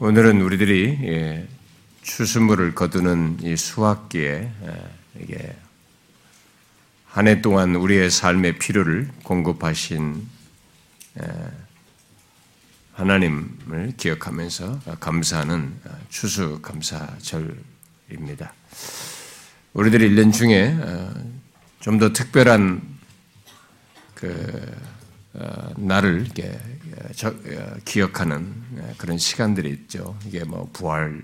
오늘은 우리들이 예, 추수물을 거두는 이 수확기에 이게 한 해 동안 우리의 삶의 필요를 공급하신 하나님을 기억하면서 감사하는 추수 감사절입니다. 우리들이 1년 중에 어, 좀더 특별한 그 어, 나를 이렇게 어, 기억하는 그런 시간들이 있죠. 이게 뭐 부활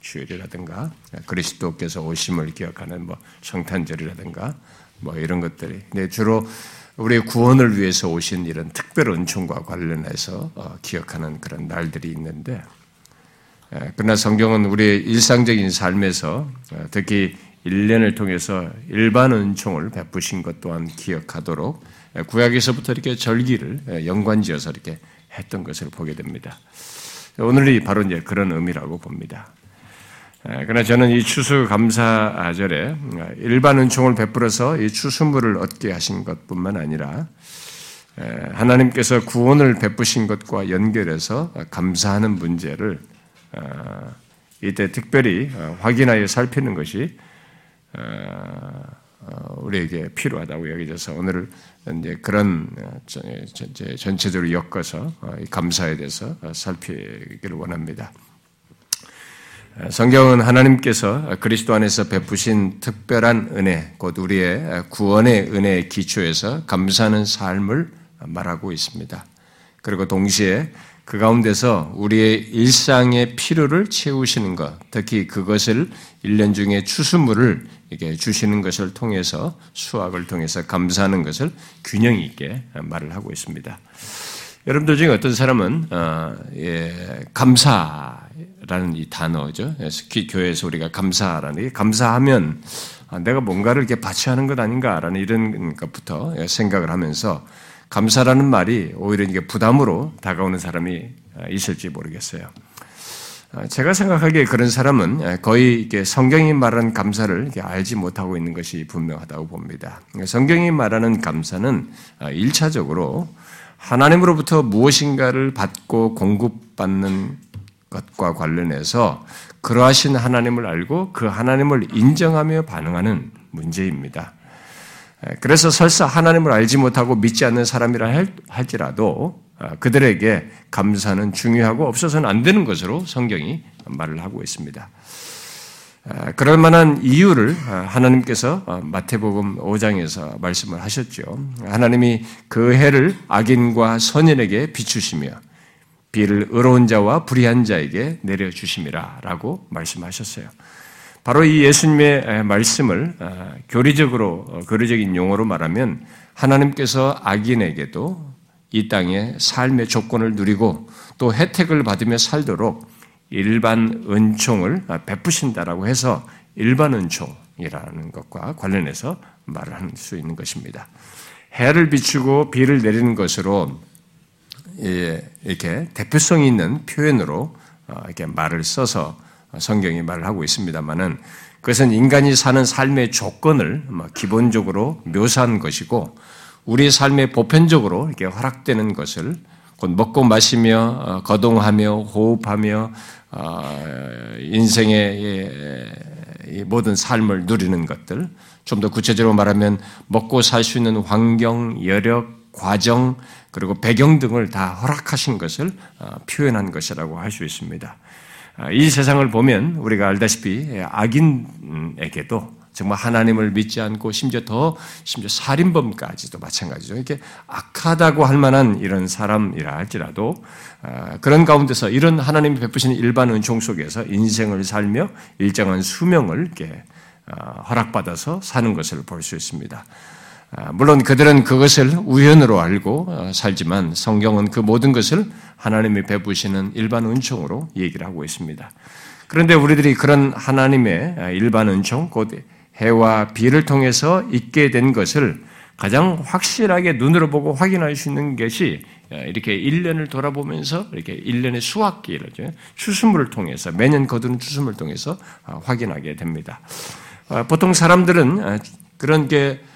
주일이라든가 그리스도께서 오심을 기억하는 뭐 성탄절이라든가 뭐 이런 것들이. 근데 주로 우리의 구원을 위해서 오신 이런 특별 은총과 관련해서 기억하는 그런 날들이 있는데, 그러나 성경은 우리의 일상적인 삶에서 특히 1년을 통해서 일반 은총을 베푸신 것 또한 기억하도록 구약에서부터 이렇게 절기를 연관지어서 이렇게 했던 것을 보게 됩니다. 오늘이 바로 이제 그런 의미라고 봅니다. 그러나 저는 이 추수 감사절에 일반 은총을 베풀어서 이 추수물을 얻게 하신 것뿐만 아니라 하나님께서 구원을 베푸신 것과 연결해서 감사하는 문제를 어, 이때 특별히 어, 확인하여 살피는 것이 어, 어, 우리에게 필요하다고 여겨져서 오늘을 이제 그런 어, 전체적으로 엮어서 감사에 대해서 살피기를 원합니다. 성경은 하나님께서 그리스도 안에서 베푸신 특별한 은혜, 곧 우리의 구원의 은혜의 기초에서 감사하는 삶을 말하고 있습니다. 그리고 동시에 그 가운데서 우리의 일상의 필요를 채우시는 것, 특히 그것을 1년 중에 추수물을 이렇게 주시는 것을 통해서 수학을 통해서 감사하는 것을 균형 있게 말을 하고 있습니다. 여러분들 중에 어떤 사람은 어, 예, 감사라는 이 단어죠. 교회에서 우리가 감사라는 게 감사하면 아, 내가 뭔가를 이렇게 바치하는 것 아닌가라는 이런 것부터 생각을 하면서 감사라는 말이 오히려 이게 부담으로 다가오는 사람이 있을지 모르겠어요. 아, 제가 생각하기에 그런 사람은 거의 성경이 말하는 감사를 알지 못하고 있는 것이 분명하다고 봅니다. 성경이 말하는 감사는 1차적으로 아, 하나님으로부터 무엇인가를 받고 공급받는 것과 관련해서 그러하신 하나님을 알고 그 하나님을 인정하며 반응하는 문제입니다. 그래서 설사 하나님을 알지 못하고 믿지 않는 사람이라 할지라도 아, 그들에게 감사는 중요하고 없어서는 안 되는 것으로 성경이 말을 하고 있습니다. 아, 그럴 만한 이유를 아, 하나님께서 마태복음 5장에서 말씀을 하셨죠. 하나님이 그 해를 악인과 선인에게 비추시며 비를 의로운 자와 불의한 자에게 내려주심이라라고 말씀하셨어요. 바로 이 예수님의 말씀을 어, 교리적으로 어, 교리적인 용어로 말하면 하나님께서 악인에게도 이 땅에 삶의 조건을 누리고 또 혜택을 받으며 살도록 일반 은총을 베푸신다라고 해서 일반 은총이라는 것과 관련해서 말을 할 수 있는 것입니다. 해를 비추고 비를 내리는 것으로 예, 이렇게 대표성 있는 표현으로 어, 이렇게 말을 써서 성경이 말을 하고 있습니다만은 그것은 인간이 사는 삶의 조건을 뭐 기본적으로 묘사한 것이고 우리 삶의 보편적으로 이렇게 허락되는 것을 곧 먹고 마시며 어, 거동하며 호흡하며 어, 인생의 모든 삶을 누리는 것들 좀 더 구체적으로 말하면 먹고 살 수 있는 환경, 여력, 과정 그리고 배경 등을 다 허락하신 것을 어, 표현한 것이라고 할 수 있습니다. 아, 이 세상을 보면 우리가 알다시피 악인에게도 정말 하나님을 믿지 않고 심지어 더 심지어 살인범까지도 마찬가지죠. 이렇게 악하다고 할 만한 이런 사람이라 할지라도 아, 그런 가운데서 이런 하나님이 베푸시는 일반 은총 속에서 인생을 살며 일정한 수명을 이렇게 아, 허락받아서 사는 것을 볼 수 있습니다. 아, 물론 그들은 그것을 우연으로 알고 어, 살지만 성경은 그 모든 것을 하나님이 베푸시는 일반 은총으로 얘기를 하고 있습니다. 그런데 우리들이 그런 하나님의 아, 일반 은총, 곧 해와 비를 통해서 있게 된 것을 가장 확실하게 눈으로 보고 확인할 수 있는 것이 아, 이렇게 1년을 돌아보면서 이렇게 1년의 수확기를 추수물을 통해서 매년 거두는 추수물을 통해서 확인하게 됩니다. 보통 사람들은 그런 게 어,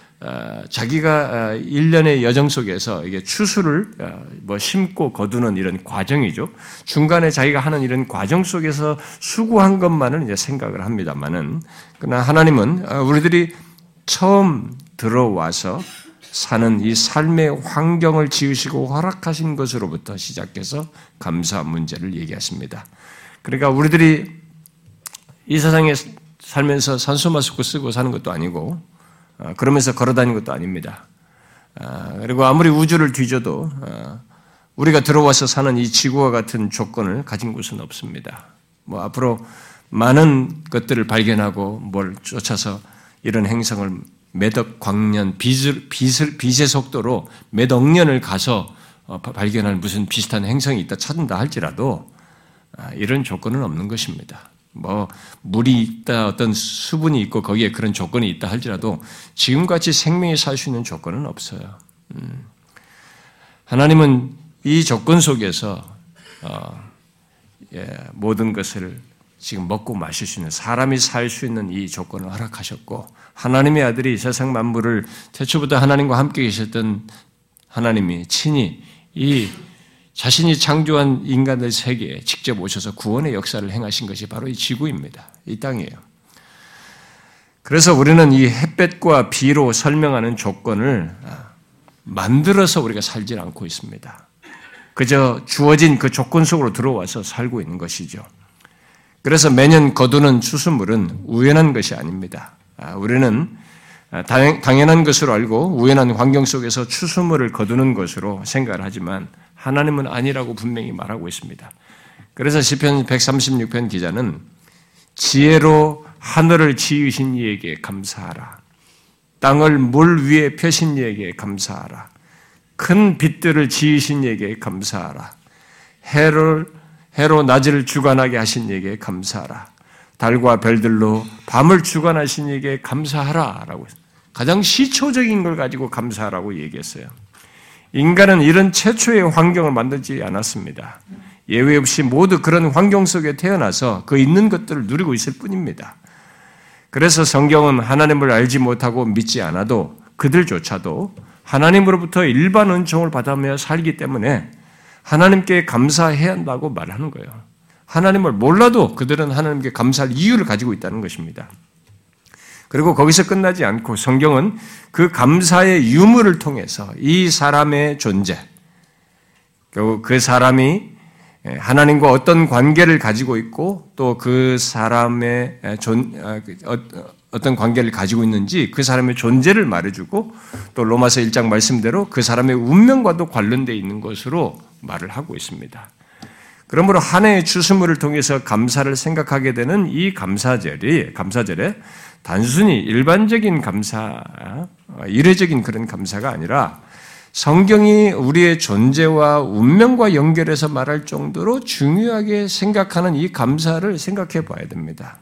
자기가 1년의 어, 여정 속에서 이게 추수를 어, 뭐 심고 거두는 이런 과정이죠. 중간에 자기가 하는 이런 과정 속에서 수고한 것만을 이제 생각을 합니다만은 그러나 하나님은 우리들이 처음 들어와서 사는 이 삶의 환경을 지으시고 허락하신 것으로부터 시작해서 감사 문제를 얘기하십니다. 그러니까 우리들이 이 세상에 살면서 산소 마스크 쓰고 사는 것도 아니고 어, 그러면서 걸어다니는 것도 아닙니다. 어, 그리고 아무리 우주를 뒤져도 어, 우리가 들어와서 사는 이 지구와 같은 조건을 가진 곳은 없습니다. 뭐 앞으로 많은 것들을 발견하고 뭘 쫓아서 이런 행성을 매덕 광년 빛을, 빛을, 빛의 속도로 매덕 년을 가서 발견할 무슨 비슷한 행성이 있다 찾는다 할지라도 이런 조건은 없는 것입니다. 뭐 물이 있다 어떤 수분이 있고 거기에 그런 조건이 있다 할지라도 지금 같이 생명이 살 수 있는 조건은 없어요. 음. 하나님은 이 조건 속에서 어, 예, 모든 것을 지금 먹고 마실 수 있는 사람이 살 수 있는 이 조건을 허락하셨고 하나님의 아들이 세상 만물을 최초부터 하나님과 함께 계셨던 하나님이 친히 이 자신이 창조한 인간들 세계에 직접 오셔서 구원의 역사를 행하신 것이 바로 이 지구입니다. 이 땅이에요. 그래서 우리는 이 햇볕과 비로 설명하는 조건을 아, 만들어서 우리가 살지 않고 있습니다. 그저 주어진 그 조건 속으로 들어와서 살고 있는 것이죠. 그래서 매년 거두는 추수물은 우연한 것이 아닙니다. 아, 우리는 아, 당연한 것으로 알고 우연한 환경 속에서 추수물을 거두는 것으로 생각을 하지만 하나님은 아니라고 분명히 말하고 있습니다. 그래서 시편 136편 기자는 지혜로 하늘을 지으신 이에게 감사하라. 땅을 물 위에 펴신 이에게 감사하라. 큰 빛들을 지으신 이에게 감사하라. 해를 해로 낮을 주관하게 하신 이에게 감사하라. 달과 별들로 밤을 주관하신 이에게 감사하라라고 가장 시초적인 걸 가지고 감사하라고 얘기했어요. 인간은 이런 최초의 환경을 만들지 않았습니다. 예외 없이 모두 그런 환경 속에 태어나서 그 있는 것들을 누리고 있을 뿐입니다. 그래서 성경은 하나님을 알지 못하고 믿지 않아도 그들조차도 하나님으로부터 일반 은총을 받아며 살기 때문에 하나님께 감사해야 한다고 말하는 거예요. 하나님을 몰라도 그들은 하나님께 감사할 이유를 가지고 있다는 것입니다. 그리고 거기서 끝나지 않고 성경은 그 감사의 유무를 통해서 이 사람의 존재, 결국 그 사람이 하나님과 어떤 관계를 가지고 있고 또 그 사람의 존, 아, 그 어, 어떤 관계를 가지고 있는지 그 사람의 존재를 말해주고 또 로마서 1장 말씀대로 그 사람의 운명과도 관련되어 있는 것으로 말을 하고 있습니다. 그러므로 한 해의 추수물을 통해서 감사를 생각하게 되는 이 감사절이 감사절에 단순히 일반적인 감사, 이례적인 그런 감사가 아니라 성경이 우리의 존재와 운명과 연결해서 말할 정도로 중요하게 생각하는 이 감사를 생각해 봐야 됩니다.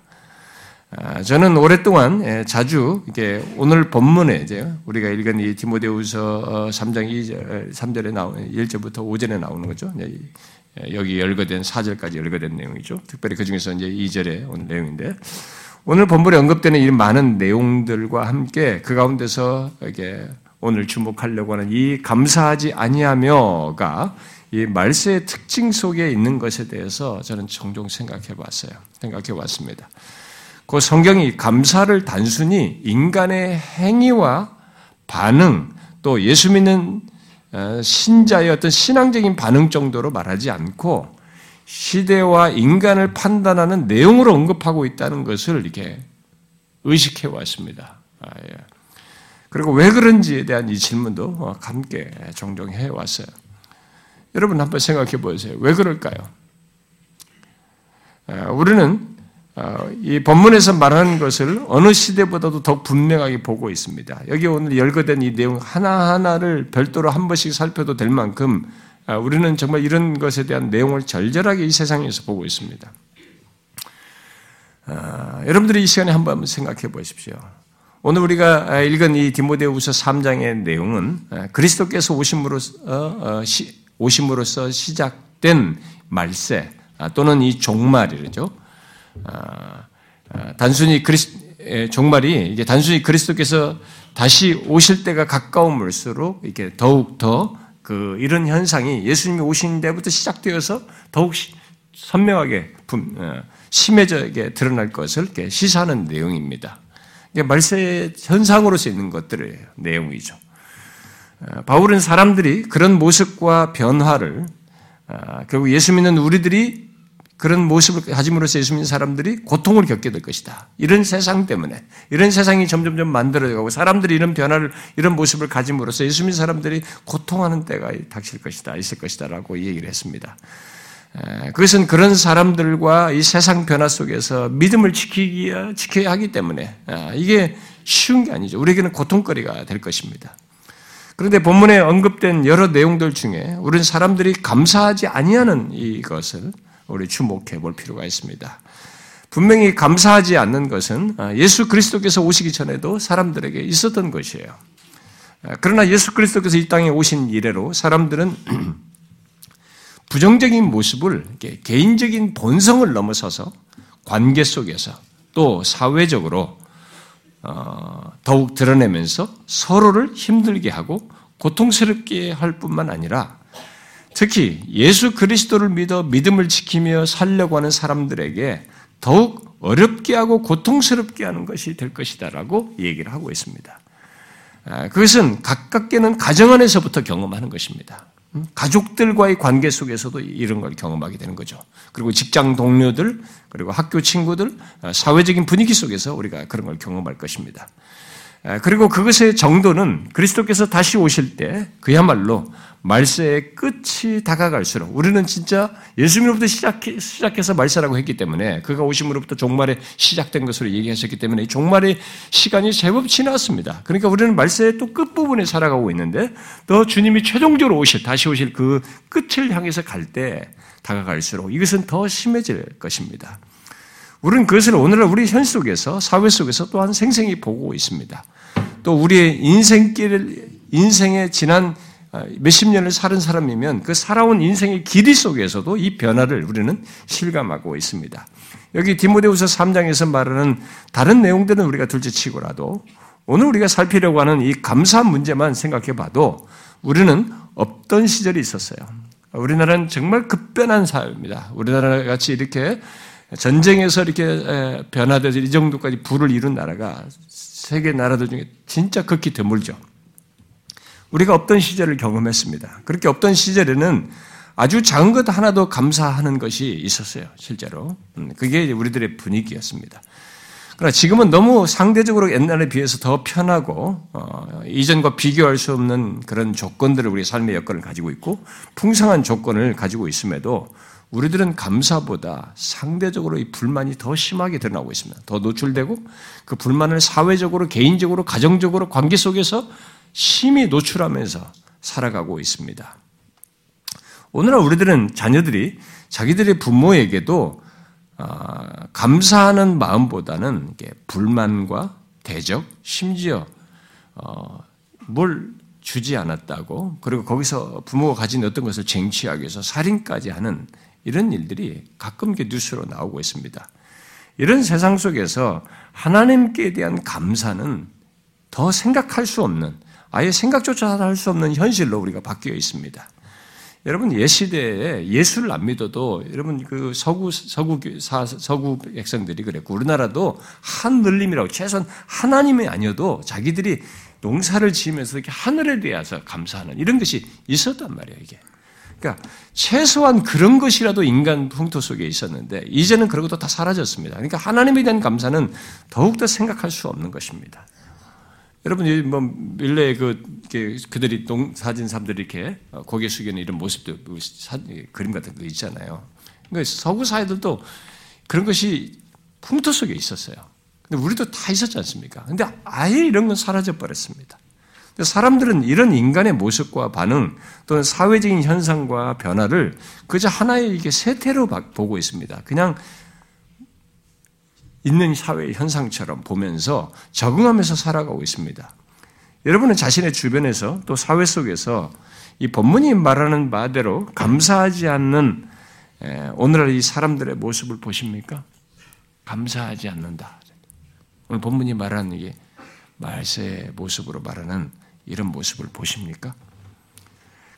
아, 저는 오랫동안 예, 자주 이게 오늘 본문에 이제 우리가 읽은 이 디모데후서 3장 2절, 3절에 나오는 1절부터 5절에 나오는 거죠. 예, 여기 열거된 4절까지 열거된 내용이죠. 특별히 그 중에서 이제 2절에 온 내용인데 오늘 본문에 언급되는 이 많은 내용들과 함께 그 가운데서 이게 오늘 주목하려고 하는 이 감사하지 아니하며가 이 말세의 특징 속에 있는 것에 대해서 저는 종종 생각해 봤어요. 생각해 봤습니다. 그 성경이 감사를 단순히 인간의 행위와 반응 또 예수 믿는 어, 신자의 어떤 신앙적인 반응 정도로 말하지 않고 시대와 인간을 판단하는 내용으로 언급하고 있다는 것을 이렇게 의식해 왔습니다. 아, 예. 그리고 왜 그런지에 대한 이 질문도 어, 함께 종종 해 왔어요. 여러분 한번 생각해 보세요. 왜 그럴까요? 아, 우리는 어, 이 본문에서 말하는 것을 어느 시대보다도 더 분명하게 보고 있습니다. 여기 오늘 열거된 이 내용 하나하나를 별도로 한 번씩 살펴도 될 만큼 아, 우리는 정말 이런 것에 대한 내용을 절절하게 이 세상에서 보고 있습니다. 아, 여러분들이 이 시간에 한번 생각해 보십시오. 오늘 우리가 읽은 이 디모데후서 3장의 내용은 아, 그리스도께서 오심으로써, 어, 오심으로써 시작된 말세 또는 이 종말이죠. 단순히 그리스, 종말이 이게 단순히 그리스도께서 다시 오실 때가 가까움을수록 이렇게 더욱 더 그 이런 현상이 예수님이 오신 때부터 시작되어서 더욱 선명하게 어, 심해져게 드러날 것을 시사하는 내용입니다. 말세 현상으로서 있는 것들의 내용이죠. 어, 바울은 사람들이 그런 모습과 변화를 어, 결국 예수 믿는 우리들이 그런 모습을 가짐으로써 예수 믿는 사람들이 고통을 겪게 될 것이다. 이런 세상 때문에 이런 세상이 점점점 만들어가고 사람들이 이런 변화를 이런 모습을 가짐으로써 예수 믿는 사람들이 고통하는 때가 닥칠 것이다, 있을 것이다라고 얘기를 했습니다. 그것은 그런 사람들과 이 세상 변화 속에서 믿음을 지키기야 지켜야 하기 때문에 아, 이게 쉬운 게 아니죠. 우리에게는 고통거리가 될 것입니다. 그런데 본문에 언급된 여러 내용들 중에 우리는 사람들이 감사하지 아니하는 이것을 우리 주목해 볼 필요가 있습니다. 분명히 감사하지 않는 것은 아, 예수 그리스도께서 오시기 전에도 사람들에게 있었던 것이에요. 아, 그러나 예수 그리스도께서 이 땅에 오신 이래로 사람들은 부정적인 모습을 개인적인 본성을 넘어서서 관계 속에서 또 사회적으로 어, 더욱 드러내면서 서로를 힘들게 하고 고통스럽게 할 뿐만 아니라 특히 예수 그리스도를 믿어 믿음을 지키며 살려고 하는 사람들에게 더욱 어렵게 하고 고통스럽게 하는 것이 될 것이다라고 얘기를 하고 있습니다. 아, 그것은 가깝게는 가정 안에서부터 경험하는 것입니다. 가족들과의 관계 속에서도 이런 걸 경험하게 되는 거죠. 그리고 직장 동료들, 그리고 학교 친구들, 어, 사회적인 분위기 속에서 우리가 그런 걸 경험할 것입니다. 그리고 그것의 정도는 그리스도께서 다시 오실 때 그야말로 말세의 끝이 다가갈수록 우리는 진짜 예수님으로부터 시작해, 시작해서 말세라고 했기 때문에 그가 오심으로부터 종말에 시작된 것으로 얘기하셨기 때문에 종말의 시간이 제법 지났습니다. 그러니까 우리는 말세의 또 끝부분에 살아가고 있는데 또 주님이 최종적으로 오실, 다시 오실 그 끝을 향해서 갈 때 다가갈수록 이것은 더 심해질 것입니다. 우리는 그것을 오늘날 우리 현 속에서, 사회 속에서 또한 생생히 보고 있습니다. 또 우리의 인생길, 인생의 지난 아, 몇십 년을 사는 사람이면 그 살아온 인생의 길이 속에서도 이 변화를 우리는 실감하고 있습니다. 여기 디모데후서 3장에서 말하는 다른 내용들은 우리가 둘째치고라도 오늘 우리가 살피려고 하는 이 감사 문제만 생각해 봐도 우리는 없던 시절이 있었어요. 우리나라는 정말 급변한 사회입니다. 우리나라 같이 이렇게 전쟁에서 이렇게 변화돼서 이 정도까지 부를 이룬 나라가 세계 나라들 중에 진짜 극히 드물죠. 우리가 없던 시절을 경험했습니다. 그렇게 없던 시절에는 아주 작은 것 하나도 감사하는 것이 있었어요, 실제로. 음, 그게 우리들의 분위기였습니다. 그러나 지금은 너무 상대적으로 옛날에 비해서 더 편하고, 어, 이전과 비교할 수 없는 그런 조건들을 우리 삶의 여건을 가지고 있고, 풍성한 조건을 가지고 있음에도 우리들은 감사보다 상대적으로 이 불만이 더 심하게 드러나고 있습니다. 더 노출되고 그 불만을 사회적으로, 개인적으로, 가정적으로 관계 속에서 심히 노출하면서 살아가고 있습니다. 오늘날 우리들은 자녀들이 자기들의 부모에게도 아, 감사하는 마음보다는 불만과 대적, 심지어 어, 뭘 주지 않았다고 그리고 거기서 부모가 가진 어떤 것을 쟁취하기 위해서 살인까지 하는 이런 일들이 가끔 뉴스로 나오고 있습니다. 이런 세상 속에서 하나님께 대한 감사는 더 생각할 수 없는 아예 생각조차 할 수 없는 현실로 우리가 바뀌어 있습니다. 여러분 옛 시대에 예수를 안 믿어도 여러분 그 서구 서구 사, 서구 백성들이 그랬고 우리나라도 한 늘림이라고 최소한 하나님이 아니어도 자기들이 농사를 지으면서 이렇게 하늘에 대해서 감사하는 이런 것이 있었단 말이에요 이게. 그러니까 최소한 그런 것이라도 인간 풍토 속에 있었는데 이제는 그런 것도 다 사라졌습니다. 그러니까 하나님에 대한 감사는 더욱더 생각할 수 없는 것입니다. 여러분, 뭐, 밀레 그, 그들이 동, 사진 사람들이 이렇게 고개 숙이는 이런 모습도, 뭐 사, 그림 같은 거 있잖아요. 그러니까 서구 사회들도 그런 것이 풍토 속에 있었어요. 근데 우리도 다 있었지 않습니까? 근데 아예 이런 건 사라져 버렸습니다. 사람들은 이런 인간의 모습과 반응 또는 사회적인 현상과 변화를 그저 하나의 이게 세태로 보고 있습니다. 그냥 있는 사회 현상처럼 보면서 적응하면서 살아가고 있습니다. 여러분은 자신의 주변에서 또 사회 속에서 이 본문이 말하는 바대로 감사하지 않는 오늘날 이 사람들의 모습을 보십니까? 감사하지 않는다. 오늘 본문이 말하는 이게 말세의 모습으로 말하는 이런 모습을 보십니까?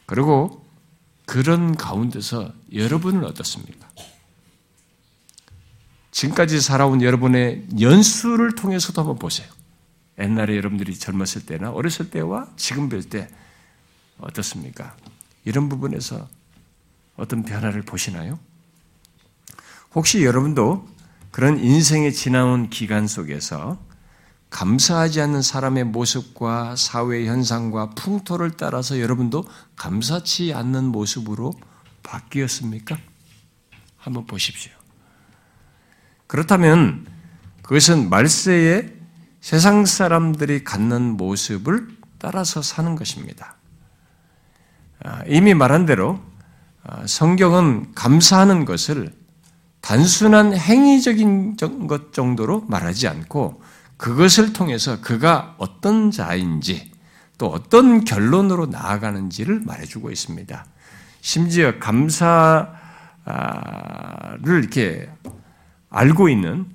그리고 그런 가운데서 여러분은 어떻습니까? 지금까지 살아온 여러분의 연수를 통해서도 한번 보세요. 옛날에 여러분들이 젊었을 때나 어렸을 때와 지금 볼때 어떻습니까? 이런 부분에서 어떤 변화를 보시나요? 혹시 여러분도 그런 인생에 지나온 기간 속에서 감사하지 않는 사람의 모습과 사회 현상과 풍토를 따라서 여러분도 감사치 않는 모습으로 바뀌었습니까? 한번 보십시오. 그렇다면 그것은 말세에 세상 사람들이 갖는 모습을 따라서 사는 것입니다. 아, 이미 말한 대로 아, 성경은 감사하는 것을 단순한 행위적인 것 정도로 말하지 않고 그것을 통해서 그가 어떤 자인지 또 어떤 결론으로 나아가는지를 말해주고 있습니다. 심지어 감사를 이렇게 알고 있는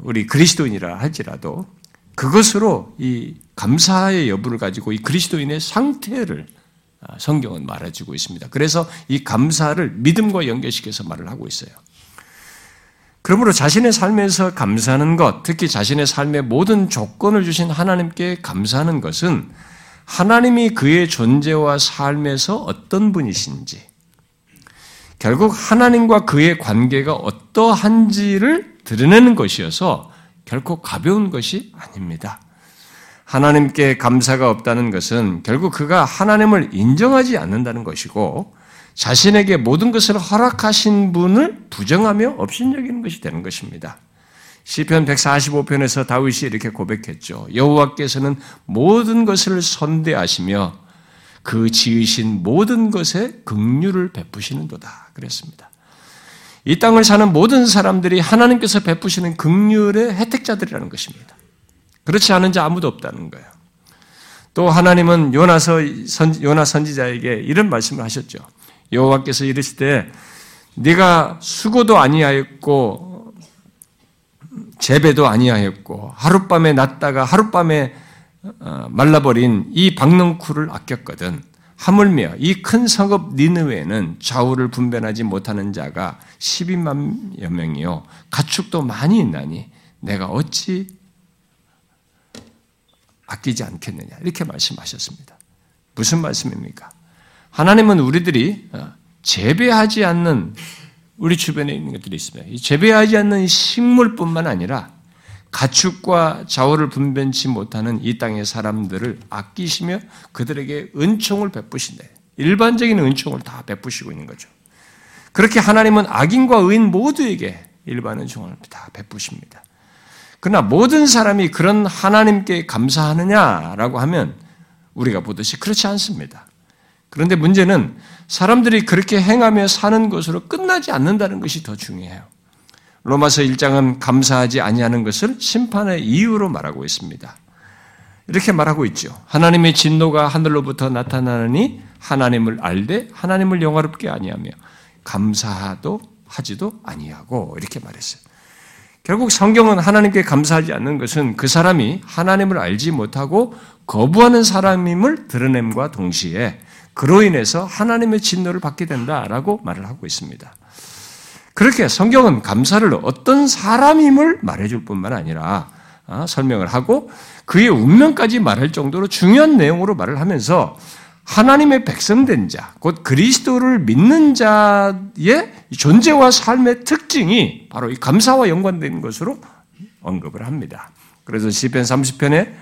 우리 그리스도인이라 할지라도 그것으로 이 감사의 여부를 가지고 이 그리스도인의 상태를 아, 성경은 말해주고 있습니다. 그래서 이 감사를 믿음과 연결시켜서 말을 하고 있어요. 그러므로 자신의 삶에서 감사하는 것, 특히 자신의 삶의 모든 조건을 주신 하나님께 감사하는 것은 하나님이 그의 존재와 삶에서 어떤 분이신지, 결국 하나님과 그의 관계가 어떠한지를 드러내는 것이어서 결코 가벼운 것이 아닙니다. 하나님께 감사가 없다는 것은 결국 그가 하나님을 인정하지 않는다는 것이고 자신에게 모든 것을 허락하신 분을 부정하며 업신여기는 것이 되는 것입니다. 시편 145편에서 다윗이 이렇게 고백했죠. 여호와께서는 모든 것을 선대하시며 그 지으신 모든 것에 긍휼을 베푸시는도다. 그랬습니다. 이 땅을 사는 모든 사람들이 하나님께서 베푸시는 긍휼의 혜택자들이라는 것입니다. 그렇지 않은 자 아무도 없다는 거예요. 또 하나님은 요나서 선, 요나 선지자에게 이런 말씀을 하셨죠. 여호와께서 이르실 때 네가 수고도 아니하였고 재배도 아니하였고 하룻밤에 났다가 하룻밤에 어, 말라버린 이 박넝쿨을 아꼈거든. 하물며 이 큰 성읍 니느웨는 좌우를 분별하지 못하는 자가 12만여 명이요 가축도 많이 있나니 내가 어찌 아끼지 않겠느냐 이렇게 말씀하셨습니다. 무슨 말씀입니까? 하나님은 우리들이 어, 재배하지 않는 우리 주변에 있는 것들이 있습니다. 재배하지 않는 식물뿐만 아니라 가축과 자오를 분변치 못하는 이 땅의 사람들을 아끼시며 그들에게 은총을 베푸신다. 일반적인 은총을 다 베푸시고 있는 거죠. 그렇게 하나님은 악인과 의인 모두에게 일반 은총을 다 베푸십니다. 그러나 모든 사람이 그런 하나님께 감사하느냐라고 하면 우리가 보듯이 그렇지 않습니다. 그런데 문제는 사람들이 그렇게 행하며 사는 것으로 끝나지 않는다는 것이 더 중요해요. 로마서 1장은 감사하지 아니하는 것을 심판의 이유로 말하고 있습니다. 이렇게 말하고 있죠. 하나님의 진노가 하늘로부터 나타나느니 하나님을 알되 하나님을 영화롭게 아니하며 감사도 하지도 아니하고 이렇게 말했어요. 결국 성경은 하나님께 감사하지 않는 것은 그 사람이 하나님을 알지 못하고 거부하는 사람임을 드러냄과 동시에 그로 인해서 하나님의 진노를 받게 된다라고 말을 하고 있습니다. 그렇게 성경은 감사를 어떤 사람임을 말해줄 뿐만 아니라 어, 설명을 하고 그의 운명까지 말할 정도로 중요한 내용으로 말을 하면서 하나님의 백성된 자, 곧 그리스도를 믿는 자의 존재와 삶의 특징이 바로 이 감사와 연관된 것으로 언급을 합니다. 그래서 시편 30편에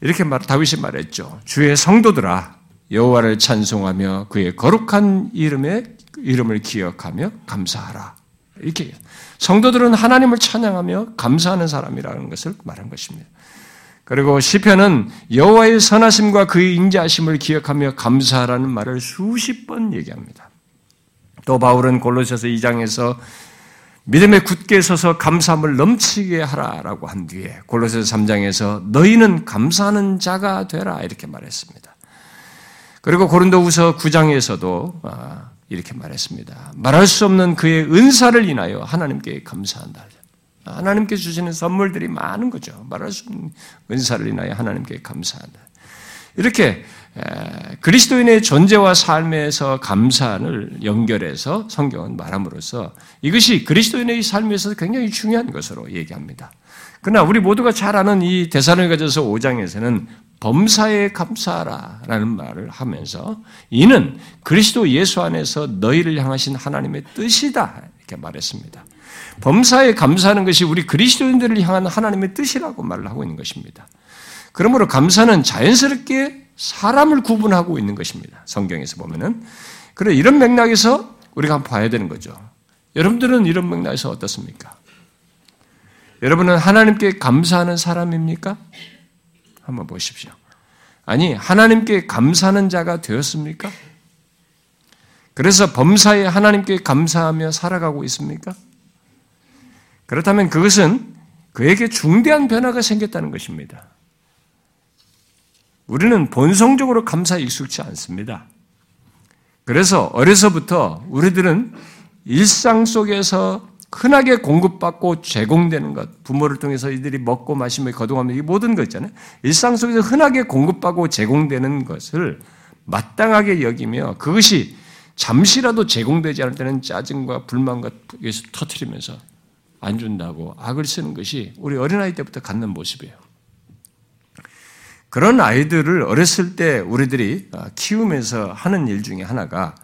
이렇게 말 다윗이 말했죠. 주의 성도들아 여호와를 찬송하며 그의 거룩한 이름의 이름을 기억하며 감사하라. 이렇게 성도들은 하나님을 찬양하며 감사하는 사람이라는 것을 말한 것입니다. 그리고 시편은 여호와의 선하심과 그의 인자하심을 기억하며 감사하라는 말을 수십 번 얘기합니다. 또 바울은 골로새서 2장에서 믿음에 굳게 서서 감사함을 넘치게 하라라고 한 뒤에 골로새서 3장에서 너희는 감사하는 자가 되라 이렇게 말했습니다. 그리고 고린도후서 9장에서도 이렇게 말했습니다. 말할 수 없는 그의 은사를 인하여 하나님께 감사한다. 하나님께 주시는 선물들이 많은 거죠. 말할 수 없는 은사를 인하여 하나님께 감사한다. 이렇게 그리스도인의 존재와 삶에서 감사를 연결해서 성경은 말함으로써 이것이 그리스도인의 삶에서 굉장히 중요한 것으로 얘기합니다. 그러나 우리 모두가 잘 아는 이 대사로니가전서 5장에서는 범사에 감사하라라는 말을 하면서 이는 그리스도 예수 안에서 너희를 향하신 하나님의 뜻이다 이렇게 말했습니다. 범사에 감사하는 것이 우리 그리스도인들을 향한 하나님의 뜻이라고 말을 하고 있는 것입니다. 그러므로 감사는 자연스럽게 사람을 구분하고 있는 것입니다. 성경에서 보면은. 그래 이런 맥락에서 우리가 한번 봐야 되는 거죠. 여러분들은 이런 맥락에서 어떻습니까? 여러분은 하나님께 감사하는 사람입니까? 한번 보십시오. 아니, 하나님께 감사하는 자가 되었습니까? 그래서 범사에 하나님께 감사하며 살아가고 있습니까? 그렇다면 그것은 그에게 중대한 변화가 생겼다는 것입니다. 우리는 본성적으로 감사에 익숙치 않습니다. 그래서 어려서부터 우리들은 일상 속에서 흔하게 공급받고 제공되는 것, 부모를 통해서 이들이 먹고 마시며 거동하며 이 모든 것 있잖아요. 일상 속에서 흔하게 공급받고 제공되는 것을 마땅하게 여기며 그것이 잠시라도 제공되지 않을 때는 짜증과 불만과 여기서 터트리면서 안 준다고 악을 쓰는 것이 우리 어린아이 때부터 갖는 모습이에요. 그런 아이들을 어렸을 때 우리들이 키우면서 하는 일 중에 하나가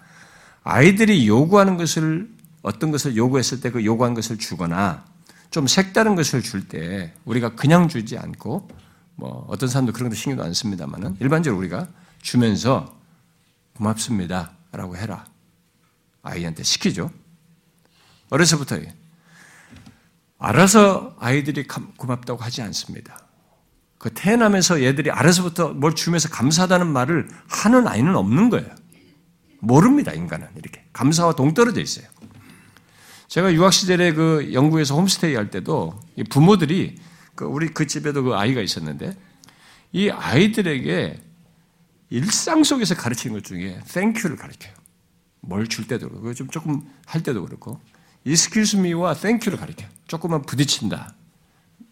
아이들이 요구하는 것을 어떤 것을 요구했을 때 그 요구한 것을 주거나 좀 색다른 것을 줄 때 우리가 그냥 주지 않고 뭐 어떤 사람도 그런 거 신경도 안 씁니다만은 일반적으로 우리가 주면서 고맙습니다 라고 해라 아이한테 시키죠. 어려서부터 알아서 아이들이 고맙다고 하지 않습니다. 그 태어나면서 얘들이 알아서부터 뭘 주면서 감사하다는 말을 하는 아이는 없는 거예요. 모릅니다, 인간은. 이렇게. 감사와 동떨어져 있어요. 제가 유학 시절에 그 영국에서 홈스테이 할 때도 부모들이 그 우리 그 집에도 그 아이가 있었는데 이 아이들에게 일상 속에서 가르치는 것 중에 thank you를 가르쳐요. 뭘 줄 때도 그렇고 좀 조금 할 때도 그렇고 excuse me와 thank you를 가르쳐요. 조금만 부딪힌다.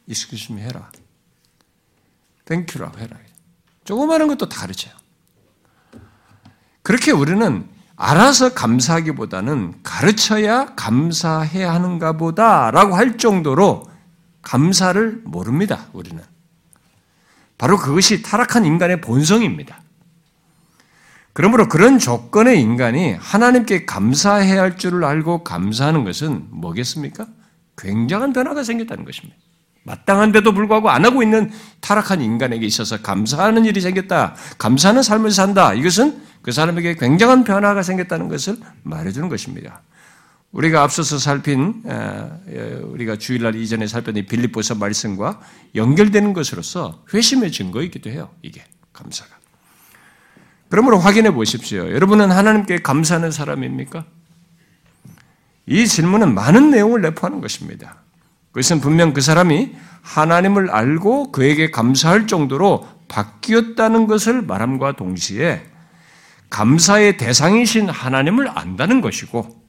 excuse me 해라. thank you라고 해라. 조그마한 것도 다 가르쳐요. 그렇게 우리는 알아서 감사하기보다는 가르쳐야 감사해야 하는가 보다라고 할 정도로 감사를 모릅니다, 우리는. 바로 그것이 타락한 인간의 본성입니다. 그러므로 그런 조건의 인간이 하나님께 감사해야 할 줄을 알고 감사하는 것은 뭐겠습니까? 굉장한 변화가 생겼다는 것입니다. 마땅한데도 불구하고 안 하고 있는 타락한 인간에게 있어서 감사하는 일이 생겼다. 감사하는 삶을 산다. 이것은 그 사람에게 굉장한 변화가 생겼다는 것을 말해주는 것입니다. 우리가 앞서서 살핀 우리가 주일날 이전에 이 빌립보서 말씀과 연결되는 것으로서 회심의 증거이기도 해요. 이게 감사가. 그러므로 확인해 보십시오. 여러분은 하나님께 감사하는 사람입니까? 이 질문은 많은 내용을 내포하는 것입니다. 그것은 분명 그 사람이 하나님을 알고 그에게 감사할 정도로 바뀌었다는 것을 말함과 동시에 감사의 대상이신 하나님을 안다는 것이고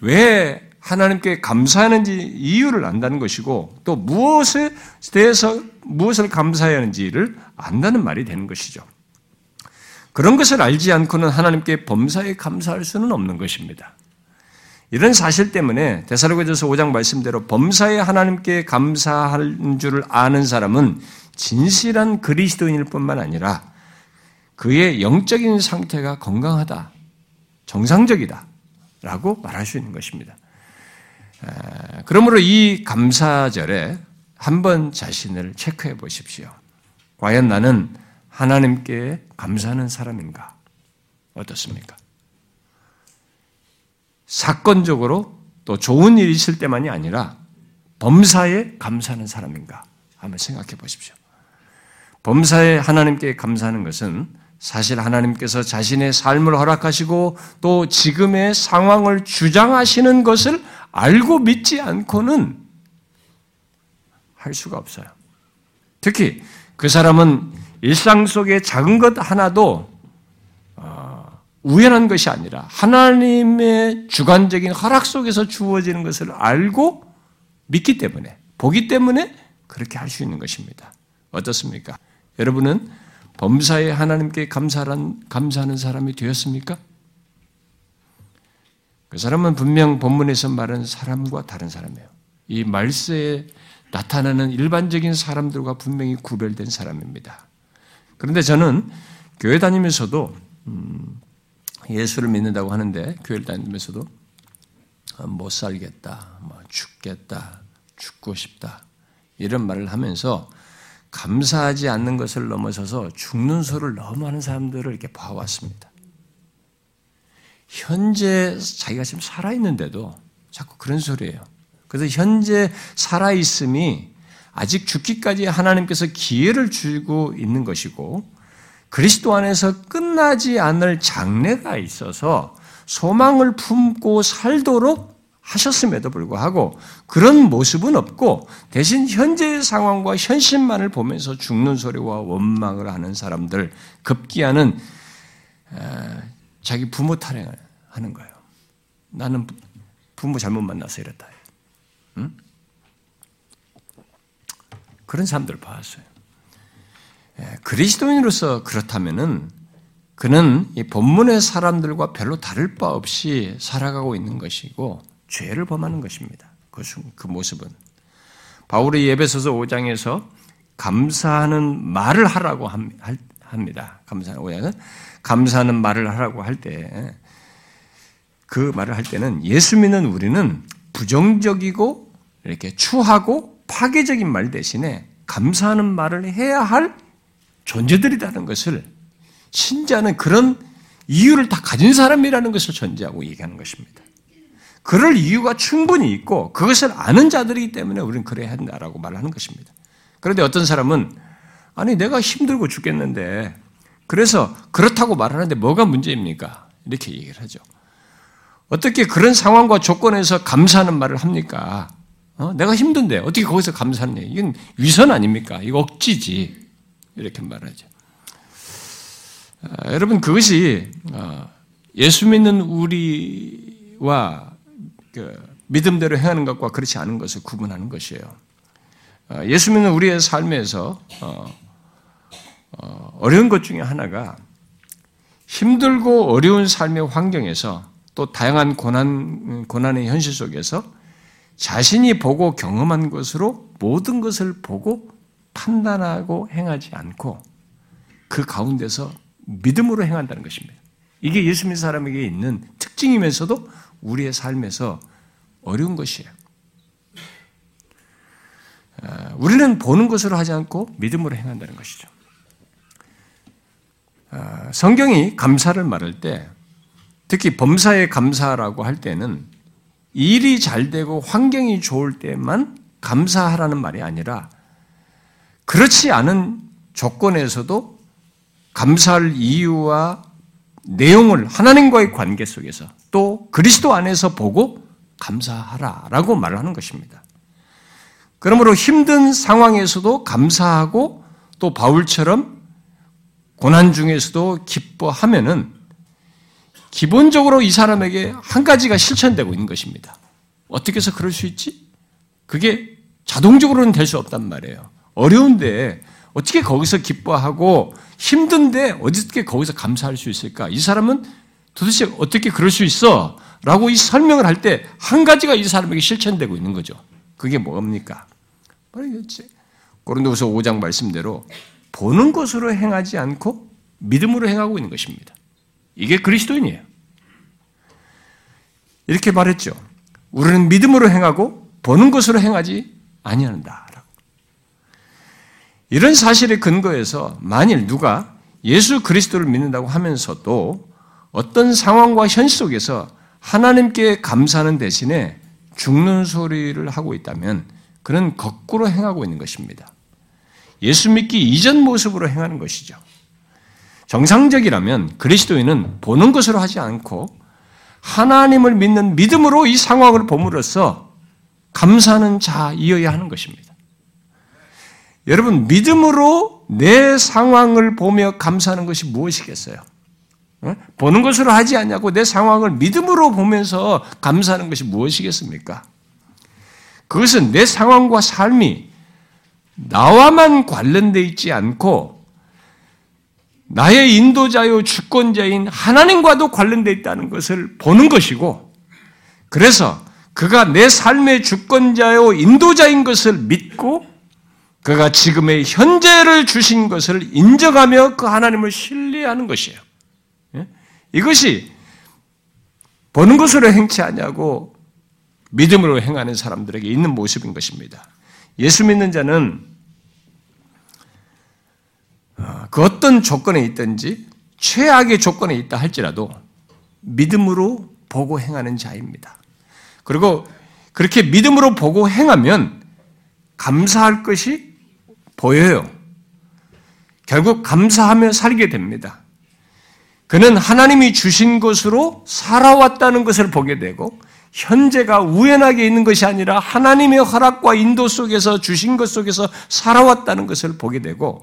왜 하나님께 감사하는지 이유를 안다는 것이고 또 무엇에 대해서 무엇을 감사해야 하는지를 안다는 말이 되는 것이죠. 그런 것을 알지 않고는 하나님께 범사에 감사할 수는 없는 것입니다. 이런 사실 때문에 데살로니가서 5장 말씀대로 범사에 하나님께 감사할 줄을 아는 사람은 진실한 그리스도인일 뿐만 아니라 그의 영적인 상태가 건강하다, 정상적이다, 라고 말할 수 있는 것입니다. 그러므로 이 감사절에 한번 자신을 체크해 보십시오. 과연 나는 하나님께 감사하는 사람인가? 어떻습니까? 사건적으로 또 좋은 일이 있을 때만이 아니라 범사에 감사하는 사람인가? 한번 생각해 보십시오. 범사에 하나님께 감사하는 것은 사실 하나님께서 자신의 삶을 허락하시고 또 지금의 상황을 주장하시는 것을 알고 믿지 않고는 할 수가 없어요. 특히 그 사람은 일상 속의 작은 것 하나도 어, 우연한 것이 아니라 하나님의 주관적인 허락 속에서 주어지는 것을 알고 믿기 때문에, 보기 때문에 그렇게 할 수 있는 것입니다. 어떻습니까? 여러분은 범사에 하나님께 감사한, 감사하는 사람이 되었습니까? 그 사람은 분명 본문에서 말하는 사람과 다른 사람이에요. 이 말세에 나타나는 일반적인 사람들과 분명히 구별된 사람입니다. 그런데 저는 교회 다니면서도 음, 예수를 믿는다고 하는데 교회를 다니면서도 어, 못 살겠다, 뭐 죽겠다, 죽고 싶다 이런 말을 하면서 감사하지 않는 것을 넘어서서 죽는 소를 너무 하는 사람들을 이렇게 봐왔습니다. 현재 자기가 지금 살아있는데도 자꾸 그런 소리예요. 그래서 현재 살아있음이 아직 죽기까지 하나님께서 기회를 주고 있는 것이고 그리스도 안에서 끝나지 않을 장래가 있어서 소망을 품고 살도록 하셨음에도 불구하고 그런 모습은 없고 대신 현재의 상황과 현실만을 보면서 죽는 소리와 원망을 하는 사람들 급기야는 자기 부모 타령을 하는 거예요. 나는 부모 잘못 만나서 이랬다. 응? 그런 사람들 봤어요. 예, 그리스도인으로서 그렇다면은 그는 이 본문의 사람들과 별로 다를 바 없이 살아가고 있는 것이고 죄를 범하는 것입니다. 그, 그 모습은 바울의 예배서서 5장에서 감사하는 말을 하라고 합니다. 감사하는 5장은 감사하는 말을 하라고 할 때 그 말을 할 때는 예수 믿는 우리는 부정적이고 이렇게 추하고 파괴적인 말 대신에 감사하는 말을 해야 할 존재들이라는 것을 신자는 그런 이유를 다 가진 사람이라는 것을 전제하고 얘기하는 것입니다. 그럴 이유가 충분히 있고 그것을 아는 자들이기 때문에 우리는 그래야 한다라고 말하는 것입니다. 그런데 어떤 사람은 아니 내가 힘들고 죽겠는데 그래서 그렇다고 말하는데 뭐가 문제입니까? 이렇게 얘기를 하죠. 어떻게 그런 상황과 조건에서 감사하는 말을 합니까? 어? 내가 힘든데 어떻게 거기서 감사하느냐? 이건 위선 아닙니까? 이거 억지지. 이렇게 말하죠. 아, 여러분 그것이 어, 예수 믿는 우리와 그 믿음대로 행하는 것과 그렇지 않은 것을 구분하는 것이에요. 어, 예수 믿는 우리의 삶에서 어, 어, 어려운 것 중에 하나가 힘들고 어려운 삶의 환경에서 또 다양한 고난, 고난의 현실 속에서 자신이 보고 경험한 것으로 모든 것을 보고 판단하고 행하지 않고 그 가운데서 믿음으로 행한다는 것입니다. 이게 예수 믿는 사람에게 있는 특징이면서도 우리의 삶에서 어려운 것이에요. 아, 우리는 보는 것으로 하지 않고 믿음으로 행한다는 것이죠. 아, 성경이 감사를 말할 때, 특히 범사에 감사라고 할 때는 일이 잘 되고 환경이 좋을 때만 감사하라는 말이 아니라 그렇지 않은 조건에서도 감사할 이유와 내용을 하나님과의 관계 속에서 또 그리스도 안에서 보고 감사하라 라고 말을 하는 것입니다. 그러므로 힘든 상황에서도 감사하고 또 바울처럼 고난 중에서도 기뻐하면은 기본적으로 이 사람에게 한 가지가 실천되고 있는 것입니다. 어떻게 해서 그럴 수 있지? 그게 자동적으로는 될 수 없단 말이에요. 어려운데 어떻게 거기서 기뻐하고 힘든데 어떻게 거기서 감사할 수 있을까? 이 사람은 도대체 어떻게 그럴 수 있어? 라고 이 설명을 할 때 한 가지가 이 사람에게 실천되고 있는 거죠. 그게 뭡니까? 바로 이거지. 고린도후서 5장 말씀대로 보는 것으로 행하지 않고 믿음으로 행하고 있는 것입니다. 이게 그리스도인이에요. 이렇게 말했죠. 우리는 믿음으로 행하고 보는 것으로 행하지 아니한다. 이런 사실에 근거해서 만일 누가 예수 그리스도를 믿는다고 하면서도 어떤 상황과 현실 속에서 하나님께 감사하는 대신에 죽는 소리를 하고 있다면 그는 거꾸로 행하고 있는 것입니다. 예수 믿기 이전 모습으로 행하는 것이죠. 정상적이라면 그리스도인은 보는 것으로 하지 않고 하나님을 믿는 믿음으로 이 상황을 봄으로써 감사하는 자이어야 하는 것입니다. 여러분, 믿음으로 내 상황을 보며 감사하는 것이 무엇이겠어요? 보는 것으로 하지 않냐고 내 상황을 믿음으로 보면서 감사하는 것이 무엇이겠습니까? 그것은 내 상황과 삶이 나와만 관련되어 있지 않고 나의 인도자요 주권자인 하나님과도 관련되어 있다는 것을 보는 것이고 그래서 그가 내 삶의 주권자요 인도자인 것을 믿고 그가 지금의 현재를 주신 것을 인정하며 그 하나님을 신뢰하는 것이에요. 예? 이것이 보는 것으로 행치 하냐고 믿음으로 행하는 사람들에게 있는 모습인 것입니다. 예수 믿는 자는 어, 그 어떤 조건에 있든지 최악의 조건에 있다 할지라도 믿음으로 보고 행하는 자입니다. 그리고 그렇게 믿음으로 보고 행하면 감사할 것이 보여요. 결국 감사하며 살게 됩니다. 그는 하나님이 주신 것으로 살아왔다는 것을 보게 되고 현재가 우연하게 있는 것이 아니라 하나님의 허락과 인도 속에서 주신 것 속에서 살아왔다는 것을 보게 되고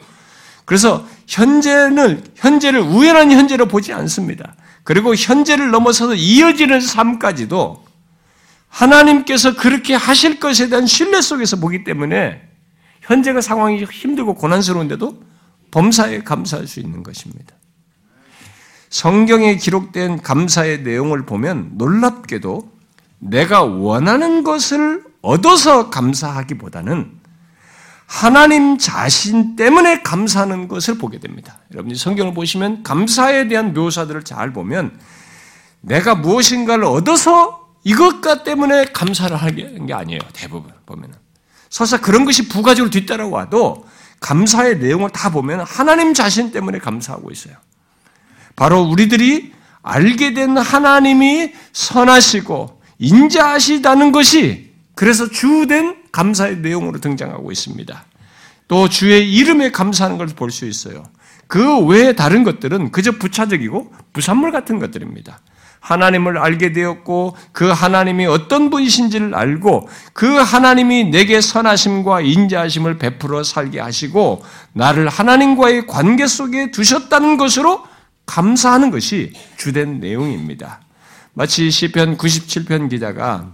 그래서 현재는 현재를 우연한 현재로 보지 않습니다. 그리고 현재를 넘어서서 이어지는 삶까지도 하나님께서 그렇게 하실 것에 대한 신뢰 속에서 보기 때문에 현재가 상황이 힘들고 고난스러운데도 범사에 감사할 수 있는 것입니다. 성경에 기록된 감사의 내용을 보면 놀랍게도 내가 원하는 것을 얻어서 감사하기보다는 하나님 자신 때문에 감사하는 것을 보게 됩니다. 여러분이 성경을 보시면 감사에 대한 묘사들을 잘 보면 내가 무엇인가를 얻어서 이것과 때문에 감사를 하는 게 아니에요. 대부분 보면은. 설사 그런 것이 부가적으로 뒤따라와도 감사의 내용을 다 보면 하나님 자신 때문에 감사하고 있어요. 바로 우리들이 알게 된 하나님이 선하시고 인자하시다는 것이 그래서 주된 감사의 내용으로 등장하고 있습니다. 또 주의 이름에 감사하는 걸 볼 수 있어요. 그 외에 다른 것들은 그저 부차적이고 부산물 같은 것들입니다. 하나님을 알게 되었고 그 하나님이 어떤 분이신지를 알고 그 하나님이 내게 선하심과 인자하심을 베풀어 살게 하시고 나를 하나님과의 관계 속에 두셨다는 것으로 감사하는 것이 주된 내용입니다. 마치 시편 97편 기자가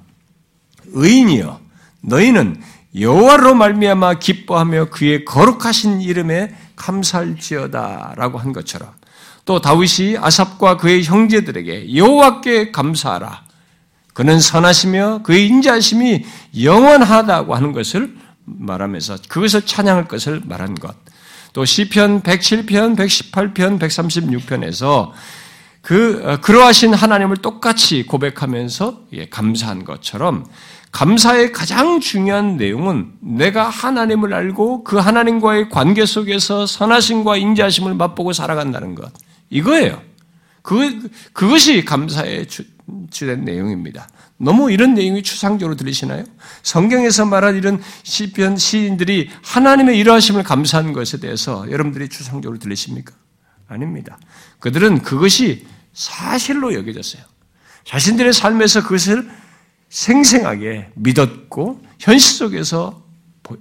의인이여 너희는 여호와로 말미암아 기뻐하며 그의 거룩하신 이름에 감사할지어다라고 한 것처럼 또 다윗이 아삽과 그의 형제들에게 여호와께 감사하라. 그는 선하시며 그의 인자하심이 영원하다고 하는 것을 말하면서 그것을 찬양할 것을 말한 것. 또 시편 107편, 118편, 136편에서 그 어, 그러하신 하나님을 똑같이 고백하면서 감사한 것처럼 감사의 가장 중요한 내용은 내가 하나님을 알고 그 하나님과의 관계 속에서 선하심과 인자하심을 맛보고 살아간다는 것. 이거예요. 그, 그것이 감사의 주, 주된 내용입니다. 너무 이런 내용이 추상적으로 들리시나요? 성경에서 말한 이런 시편 시인들이 하나님의 이러하심을 감사한 것에 대해서 여러분들이 추상적으로 들리십니까? 아닙니다. 그들은 그것이 사실로 여겨졌어요. 자신들의 삶에서 그것을 생생하게 믿었고 현실 속에서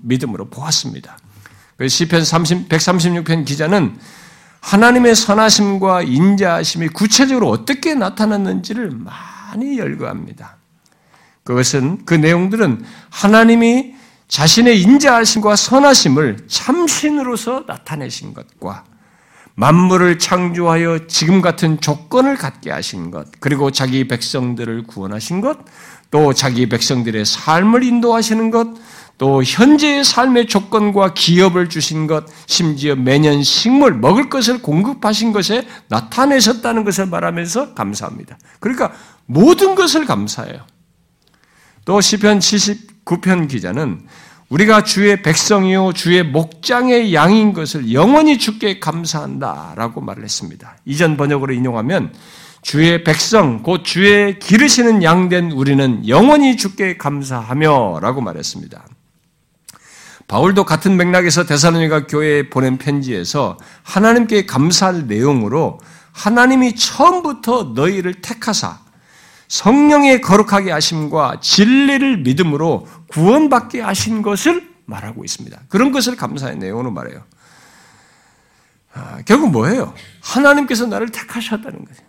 믿음으로 보았습니다. 시편 30, 136편 기자는 하나님의 선하심과 인자하심이 구체적으로 어떻게 나타났는지를 많이 열거합니다. 그것은 그 내용들은 하나님이 자신의 인자하심과 선하심을 참신으로서 나타내신 것과 만물을 창조하여 지금 같은 조건을 갖게 하신 것, 그리고 자기 백성들을 구원하신 것, 또 자기 백성들의 삶을 인도하시는 것, 또 현재의 삶의 조건과 기업을 주신 것, 심지어 매년 식물, 먹을 것을 공급하신 것에 나타내셨다는 것을 말하면서 감사합니다. 그러니까 모든 것을 감사해요. 또 시편 79편 기자는 우리가 주의 백성이요 주의 목장의 양인 것을 영원히 주께 감사한다라고 말을 했습니다. 이전 번역으로 인용하면 주의 백성 곧 주의 기르시는 양된 우리는 영원히 주께 감사하며라고 말했습니다. 바울도 같은 맥락에서 데살로니가 교회에 보낸 편지에서 하나님께 감사할 내용으로 하나님이 처음부터 너희를 택하사 성령의 거룩하게 하심과 진리를 믿음으로 구원받게 하신 것을 말하고 있습니다. 그런 것을 감사의 내용으로 말해요. 아, 결국 뭐예요? 하나님께서 나를 택하셨다는 거예요.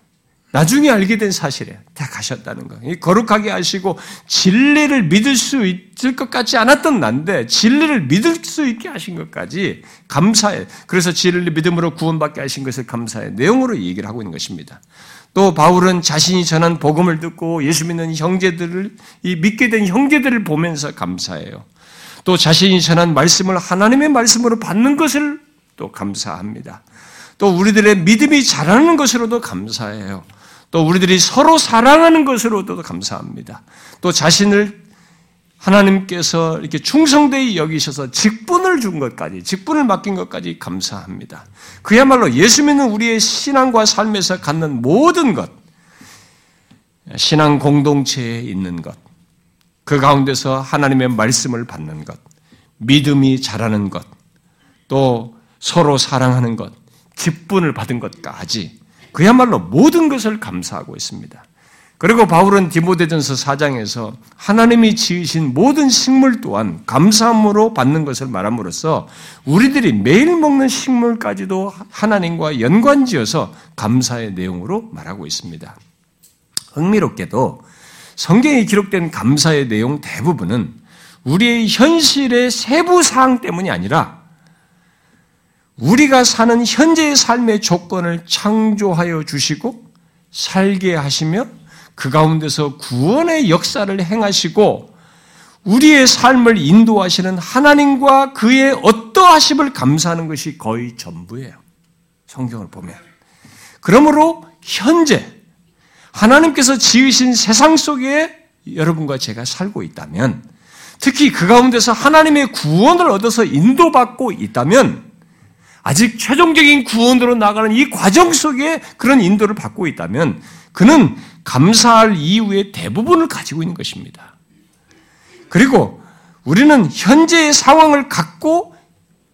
나중에 알게 된 사실이에요. 택하셨다는 거. 거룩하게 하시고 진리를 믿을 수 있을 것 같지 않았던 난데 진리를 믿을 수 있게 하신 것까지 감사해. 그래서 진리를 믿음으로 구원받게 하신 것을 감사해. 내용으로 얘기를 하고 있는 것입니다. 또 바울은 자신이 전한 복음을 듣고 예수 믿는 형제들을 이 믿게 된 형제들을 보면서 감사해요. 또 자신이 전한 말씀을 하나님의 말씀으로 받는 것을 또 감사합니다. 또 우리들의 믿음이 자라는 것으로도 감사해요. 또 우리들이 서로 사랑하는 것으로도 감사합니다. 또 자신을 하나님께서 이렇게 충성되이 여기셔서 직분을 준 것까지, 직분을 맡긴 것까지 감사합니다. 그야말로 예수 믿는 우리의 신앙과 삶에서 갖는 모든 것, 신앙 공동체에 있는 것, 그 가운데서 하나님의 말씀을 받는 것, 믿음이 자라는 것, 또 서로 사랑하는 것, 직분을 받은 것까지 그야말로 모든 것을 감사하고 있습니다. 그리고 바울은 디모데전서 4장에서 하나님이 지으신 모든 식물 또한 감사함으로 받는 것을 말함으로써 우리들이 매일 먹는 식물까지도 하나님과 연관지어서 감사의 내용으로 말하고 있습니다. 흥미롭게도 성경에 기록된 감사의 내용 대부분은 우리의 현실의 세부 사항 때문이 아니라 우리가 사는 현재의 삶의 조건을 창조하여 주시고 살게 하시며 그 가운데서 구원의 역사를 행하시고 우리의 삶을 인도하시는 하나님과 그의 어떠하심을 감사하는 것이 거의 전부예요. 성경을 보면. 그러므로 현재 하나님께서 지으신 세상 속에 여러분과 제가 살고 있다면 특히 그 가운데서 하나님의 구원을 얻어서 인도받고 있다면 아직 최종적인 구원으로 나가는 이 과정 속에 그런 인도를 받고 있다면 그는 감사할 이유의 대부분을 가지고 있는 것입니다. 그리고 우리는 현재의 상황을 갖고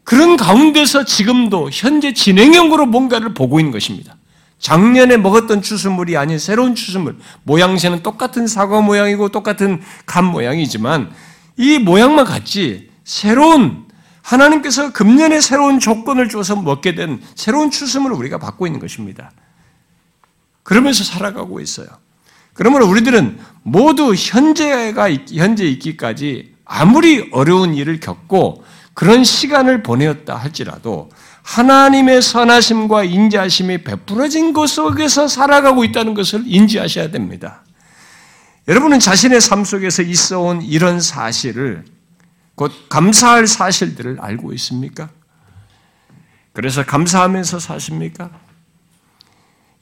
그런 가운데서 지금도 현재 진행형으로 뭔가를 보고 있는 것입니다. 작년에 먹었던 추수물이 아닌 새로운 추수물, 모양새는 똑같은 사과 모양이고 똑같은 감 모양이지만 이 모양만 같지 새로운 하나님께서 금년에 새로운 조건을 주어서 먹게 된 새로운 추수물을 우리가 받고 있는 것입니다. 그러면서 살아가고 있어요. 그러므로 우리들은 모두 현재가 현재 있기까지 아무리 어려운 일을 겪고 그런 시간을 보내었다 할지라도 하나님의 선하심과 인자하심이 베풀어진 것 속에서 살아가고 있다는 것을 인지하셔야 됩니다. 여러분은 자신의 삶 속에서 있어온 이런 사실을 곧 감사할 사실들을 알고 있습니까? 그래서 감사하면서 사십니까?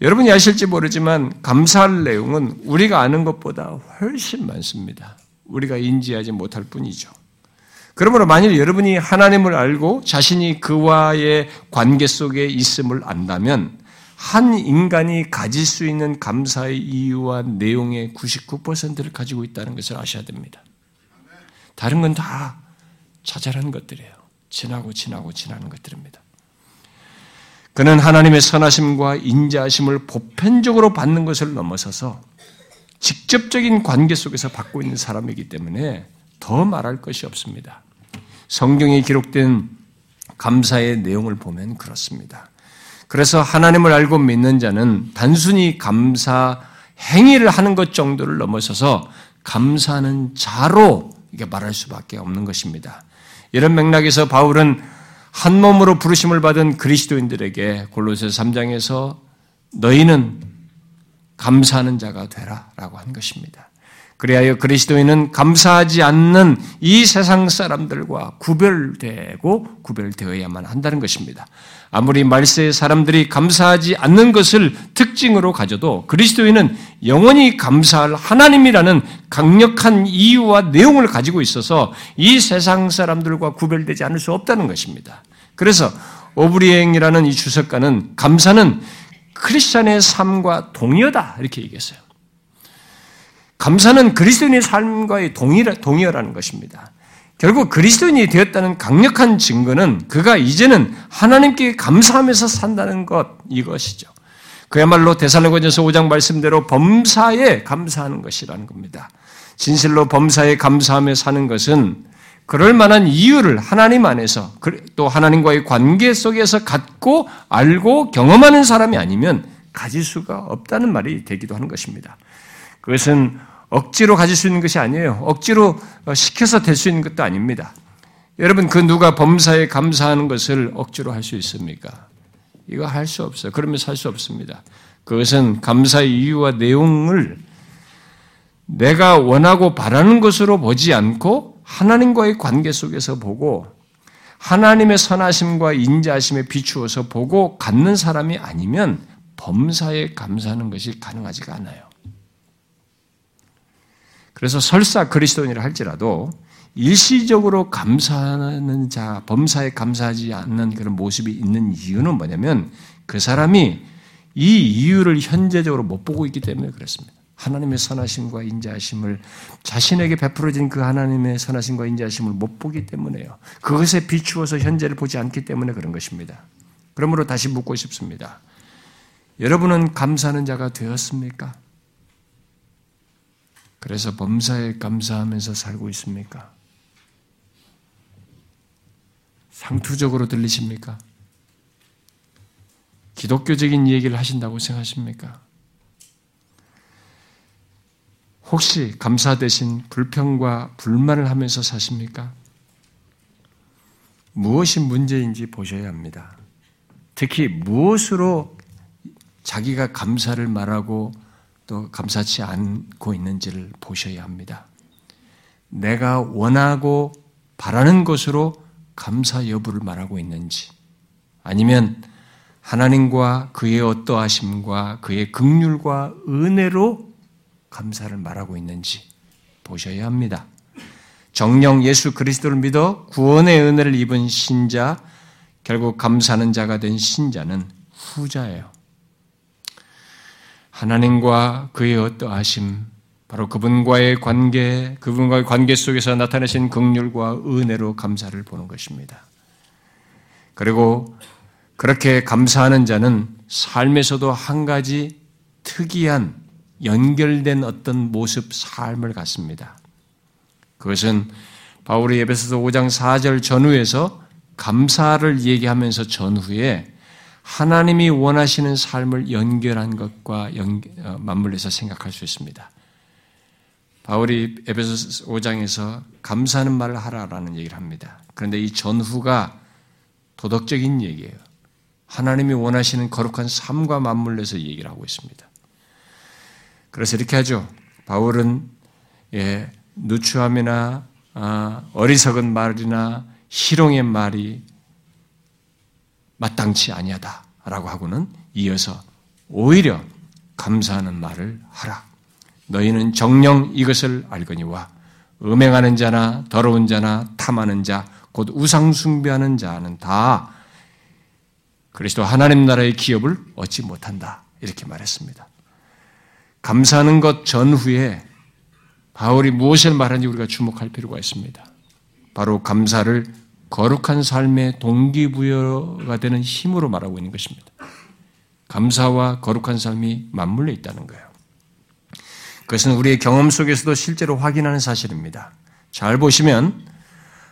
여러분이 아실지 모르지만 감사할 내용은 우리가 아는 것보다 훨씬 많습니다. 우리가 인지하지 못할 뿐이죠. 그러므로 만일 여러분이 하나님을 알고 자신이 그와의 관계 속에 있음을 안다면 한 인간이 가질 수 있는 감사의 이유와 내용의 99%를 가지고 있다는 것을 아셔야 됩니다. 다른 건 다 자잘한 것들이에요. 지나고 지나고 지나는 것들입니다. 그는 하나님의 선하심과 인자하심을 보편적으로 받는 것을 넘어서서 직접적인 관계 속에서 받고 있는 사람이기 때문에 더 말할 것이 없습니다. 성경에 기록된 감사의 내용을 보면 그렇습니다. 그래서 하나님을 알고 믿는 자는 단순히 감사 행위를 하는 것 정도를 넘어서서 감사하는 자로 이게 말할 수밖에 없는 것입니다. 이런 맥락에서 바울은 한 몸으로 부르심을 받은 그리스도인들에게 골로새 3장에서 너희는 감사하는 자가 되라라고 한 것입니다. 그리하여 그리스도인은 감사하지 않는 이 세상 사람들과 구별되고 구별되어야만 한다는 것입니다. 아무리 말세의 사람들이 감사하지 않는 것을 특징으로 가져도 그리스도인은 영원히 감사할 하나님이라는 강력한 이유와 내용을 가지고 있어서 이 세상 사람들과 구별되지 않을 수 없다는 것입니다. 그래서 오브리행이라는 이 주석가는 감사는 크리스천의 삶과 동의어다 이렇게 얘기했어요. 감사는 그리스도인의 삶과의 동의어라는 것입니다. 결국 그리스도인이 되었다는 강력한 증거는 그가 이제는 하나님께 감사하면서 산다는 것 이것이죠. 그야말로 데살로니가서 5장 말씀대로 범사에 감사하는 것이라는 겁니다. 진실로 범사에 감사하며 사는 것은 그럴 만한 이유를 하나님 안에서 또 하나님과의 관계 속에서 갖고 알고 경험하는 사람이 아니면 가질 수가 없다는 말이 되기도 하는 것입니다. 그것은 억지로 가질 수 있는 것이 아니에요. 억지로 시켜서 될 수 있는 것도 아닙니다. 여러분, 그 누가 범사에 감사하는 것을 억지로 할 수 있습니까? 이거 할 수 없어요. 그러면 살 수 없습니다. 그것은 감사의 이유와 내용을 내가 원하고 바라는 것으로 보지 않고 하나님과의 관계 속에서 보고 하나님의 선하심과 인자하심에 비추어서 보고 갖는 사람이 아니면 범사에 감사하는 것이 가능하지가 않아요. 그래서 설사 그리스도인이라 할지라도 일시적으로 감사하는 자, 범사에 감사하지 않는 그런 모습이 있는 이유는 뭐냐면 그 사람이 이 이유를 현재적으로 못 보고 있기 때문에 그렇습니다. 하나님의 선하심과 인자하심을 자신에게 베풀어진 그 하나님의 선하심과 인자하심을 못 보기 때문에요. 그것에 비추어서 현재를 보지 않기 때문에 그런 것입니다. 그러므로 다시 묻고 싶습니다. 여러분은 감사하는 자가 되었습니까? 그래서 범사에 감사하면서 살고 있습니까? 상투적으로 들리십니까? 기독교적인 얘기를 하신다고 생각하십니까? 혹시 감사 대신 불평과 불만을 하면서 사십니까? 무엇이 문제인지 보셔야 합니다. 특히 무엇으로 자기가 감사를 말하고 또 감사치 않고 있는지를 보셔야 합니다. 내가 원하고 바라는 것으로 감사 여부를 말하고 있는지 아니면 하나님과 그의 어떠하심과 그의 극률과 은혜로 감사를 말하고 있는지 보셔야 합니다. 정령 예수 그리스도를 믿어 구원의 은혜를 입은 신자, 결국 감사하는 자가 된 신자는 후자예요. 하나님과 그의 어떠하심, 바로 그분과의 관계, 그분과의 관계 속에서 나타내신 극률과 은혜로 감사를 보는 것입니다. 그리고 그렇게 감사하는 자는 삶에서도 한 가지 특이한 연결된 어떤 모습 삶을 갖습니다. 그것은 바울이 에베소서 5장 4절 전후에서 감사를 얘기하면서 전후에 하나님이 원하시는 삶을 연결한 것과 어, 맞물려서 생각할 수 있습니다. 바울이 에베소 5장에서 감사하는 말을 하라라는 얘기를 합니다. 그런데 이 전후가 도덕적인 얘기예요. 하나님이 원하시는 거룩한 삶과 맞물려서 얘기를 하고 있습니다. 그래서 이렇게 하죠. 바울은 예, 누추함이나 아, 어리석은 말이나 희롱의 말이 마땅치 아니하다라고 하고는 이어서 오히려 감사하는 말을 하라. 너희는 정령 이것을 알거니와 음행하는 자나 더러운 자나 탐하는 자, 곧 우상 숭배하는 자는 다 그리스도 하나님 나라의 기업을 얻지 못한다. 이렇게 말했습니다. 감사하는 것 전후에 바울이 무엇을 말하는지 우리가 주목할 필요가 있습니다. 바로 감사를 거룩한 삶의 동기부여가 되는 힘으로 말하고 있는 것입니다. 감사와 거룩한 삶이 맞물려 있다는 거예요. 그것은 우리의 경험 속에서도 실제로 확인하는 사실입니다. 잘 보시면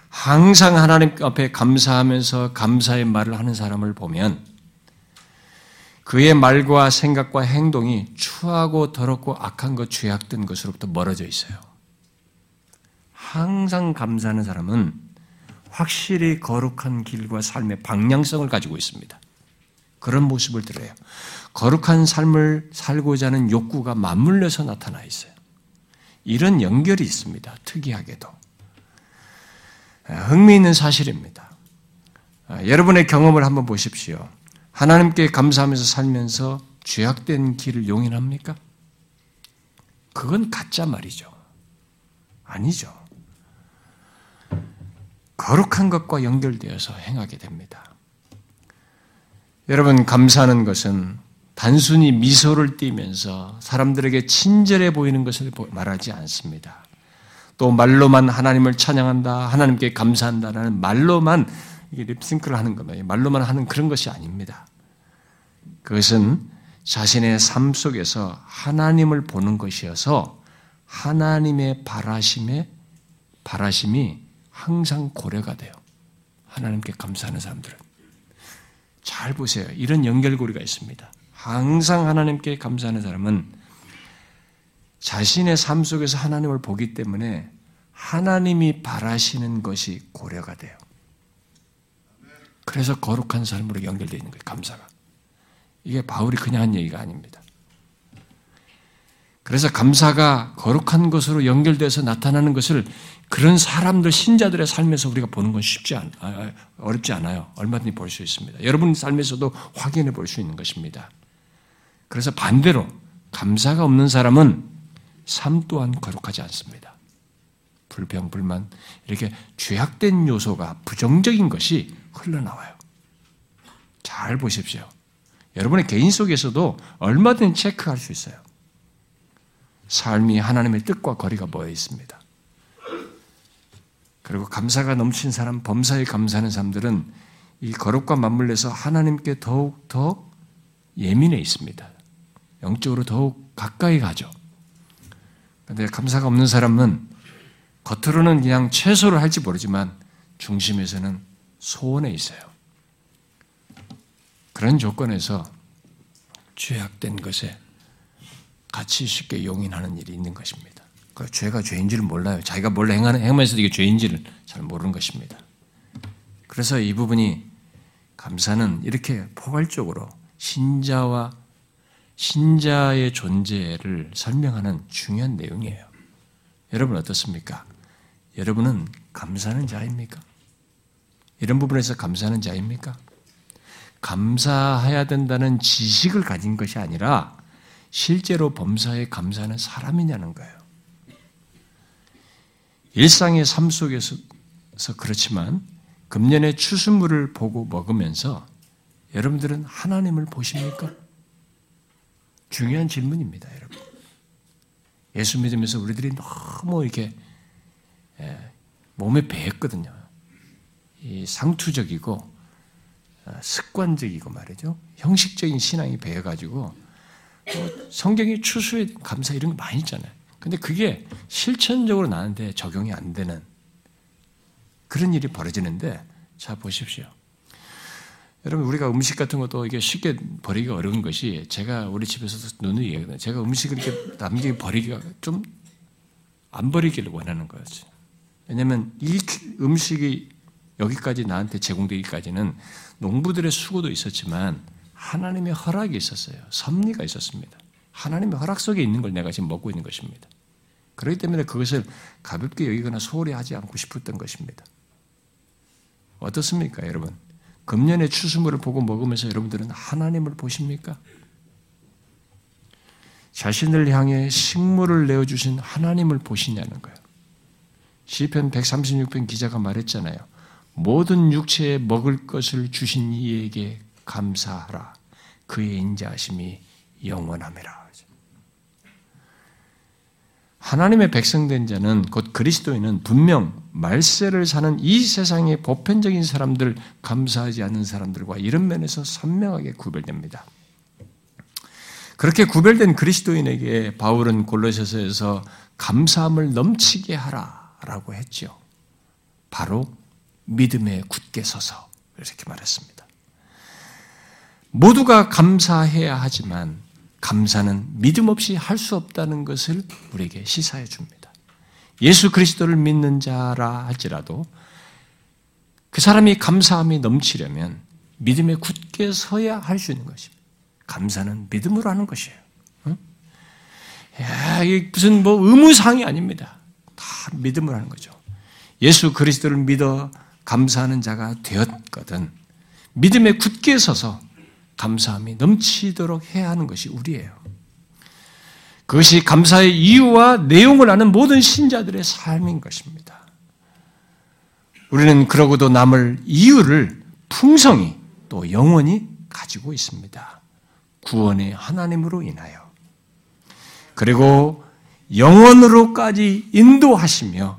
항상 하나님 앞에 감사하면서 감사의 말을 하는 사람을 보면 그의 말과 생각과 행동이 추하고 더럽고 악한 것, 죄악된 것으로부터 멀어져 있어요. 항상 감사하는 사람은 확실히 거룩한 길과 삶의 방향성을 가지고 있습니다. 그런 모습을 드러요. 거룩한 삶을 살고자 하는 욕구가 맞물려서 나타나 있어요. 이런 연결이 있습니다. 특이하게도. 흥미있는 사실입니다. 여러분의 경험을 한번 보십시오. 하나님께 감사하면서 살면서 죄악된 길을 용인합니까? 그건 가짜 말이죠. 아니죠. 거룩한 것과 연결되어서 행하게 됩니다. 여러분, 감사하는 것은 단순히 미소를 띠면서 사람들에게 친절해 보이는 것을 말하지 않습니다. 또 말로만 하나님을 찬양한다, 하나님께 감사한다라는 말로만 립싱크를 하는 겁니다. 말로만 하는 그런 것이 아닙니다. 그것은 자신의 삶 속에서 하나님을 보는 것이어서 하나님의 바라심에 바라심이 항상 고려가 돼요. 하나님께 감사하는 사람들은 잘 보세요. 이런 연결고리가 있습니다. 항상 하나님께 감사하는 사람은 자신의 삶 속에서 하나님을 보기 때문에 하나님이 바라시는 것이 고려가 돼요. 그래서 거룩한 삶으로 연결되어 있는 거예요, 감사가. 이게 바울이 그냥 한 얘기가 아닙니다. 그래서 감사가 거룩한 것으로 연결돼서 나타나는 것을 그런 사람들, 신자들의 삶에서 우리가 보는 건 쉽지 않, 아, 아, 어렵지 않아요. 얼마든지 볼 수 있습니다. 여러분 삶에서도 확인해 볼 수 있는 것입니다. 그래서 반대로 감사가 없는 사람은 삶 또한 거룩하지 않습니다. 불평, 불만, 이렇게 죄악된 요소가 부정적인 것이 흘러나와요. 잘 보십시오. 여러분의 개인 속에서도 얼마든지 체크할 수 있어요. 삶이 하나님의 뜻과 거리가 모여 있습니다. 그리고 감사가 넘친 사람, 범사에 감사하는 사람들은 이 거룩과 맞물려서 하나님께 더욱 더 예민해 있습니다. 영적으로 더욱 가까이 가죠. 그런데 감사가 없는 사람은 겉으로는 그냥 최소를 할지 모르지만 중심에서는 소원에 있어요. 그런 조건에서 죄악된 것에 같이 쉽게 용인하는 일이 있는 것입니다. 그 죄가 죄인지를 몰라요. 자기가 뭘 행하는 행하면서도 이게 죄인지를 잘 모르는 것입니다. 그래서 이 부분이 감사는 이렇게 포괄적으로 신자와 신자의 존재를 설명하는 중요한 내용이에요. 여러분 어떻습니까? 여러분은 감사하는 자입니까? 이런 부분에서 감사하는 자입니까? 감사해야 된다는 지식을 가진 것이 아니라 실제로 범사에 감사하는 사람이냐는 거예요. 일상의 삶 속에서 그렇지만 금년의 추수물을 보고 먹으면서 여러분들은 하나님을 보십니까? 중요한 질문입니다, 여러분. 예수 믿으면서 우리들이 너무 이렇게 예, 몸에 배했거든요. 이 상투적이고 어, 습관적이고 말이죠. 형식적인 신앙이 배어가지고 뭐 성경이 추수에 감사 이런 거 많이 있잖아요. 근데 그게 실천적으로 나한테 적용이 안 되는 그런 일이 벌어지는데 자 보십시오. 여러분 우리가 음식 같은 것도 이게 쉽게 버리기가 어려운 것이 제가 우리 집에서도 눈을 얘기하거든요. 제가 음식을 이렇게 남기기 버리기가 좀 안 버리기를 원하는 거죠. 왜냐하면 이 음식이 여기까지 나한테 제공되기까지는 농부들의 수고도 있었지만 하나님의 허락이 있었어요. 섭리가 있었습니다. 하나님의 허락 속에 있는 걸 내가 지금 먹고 있는 것입니다. 그렇기 때문에 그것을 가볍게 여기거나 소홀히 하지 않고 싶었던 것입니다. 어떻습니까, 여러분? 금년의 추수물을 보고 먹으면서 여러분들은 하나님을 보십니까? 자신을 향해 식물을 내어 주신 하나님을 보시냐는 거예요. 시편 136편 기자가 말했잖아요. 모든 육체에 먹을 것을 주신 이에게 감사하라. 그의 인자하심이 영원함이라. 하나님의 백성된 자는 곧 그리스도인은 분명 말세를 사는 이 세상의 보편적인 사람들, 감사하지 않는 사람들과 이런 면에서 선명하게 구별됩니다. 그렇게 구별된 그리스도인에게 바울은 골로새서에서 감사함을 넘치게 하라라고 했죠. 바로 믿음에 굳게 서서 이렇게 말했습니다. 모두가 감사해야 하지만 감사는 믿음 없이 할 수 없다는 것을 우리에게 시사해 줍니다. 예수 그리스도를 믿는 자라 할지라도 그 사람이 감사함이 넘치려면 믿음에 굳게 서야 할 수 있는 것입니다. 감사는 믿음으로 하는 것이에요. 응? 야, 이게 무슨 뭐 의무사항이 아닙니다. 다 믿음으로 하는 거죠. 예수 그리스도를 믿어 감사하는 자가 되었거든. 믿음에 굳게 서서 감사함이 넘치도록 해야 하는 것이 우리예요. 그것이 감사의 이유와 내용을 아는 모든 신자들의 삶인 것입니다. 우리는 그러고도 남을 이유를 풍성히 또 영원히 가지고 있습니다. 구원의 하나님으로 인하여. 그리고 영원으로까지 인도하시며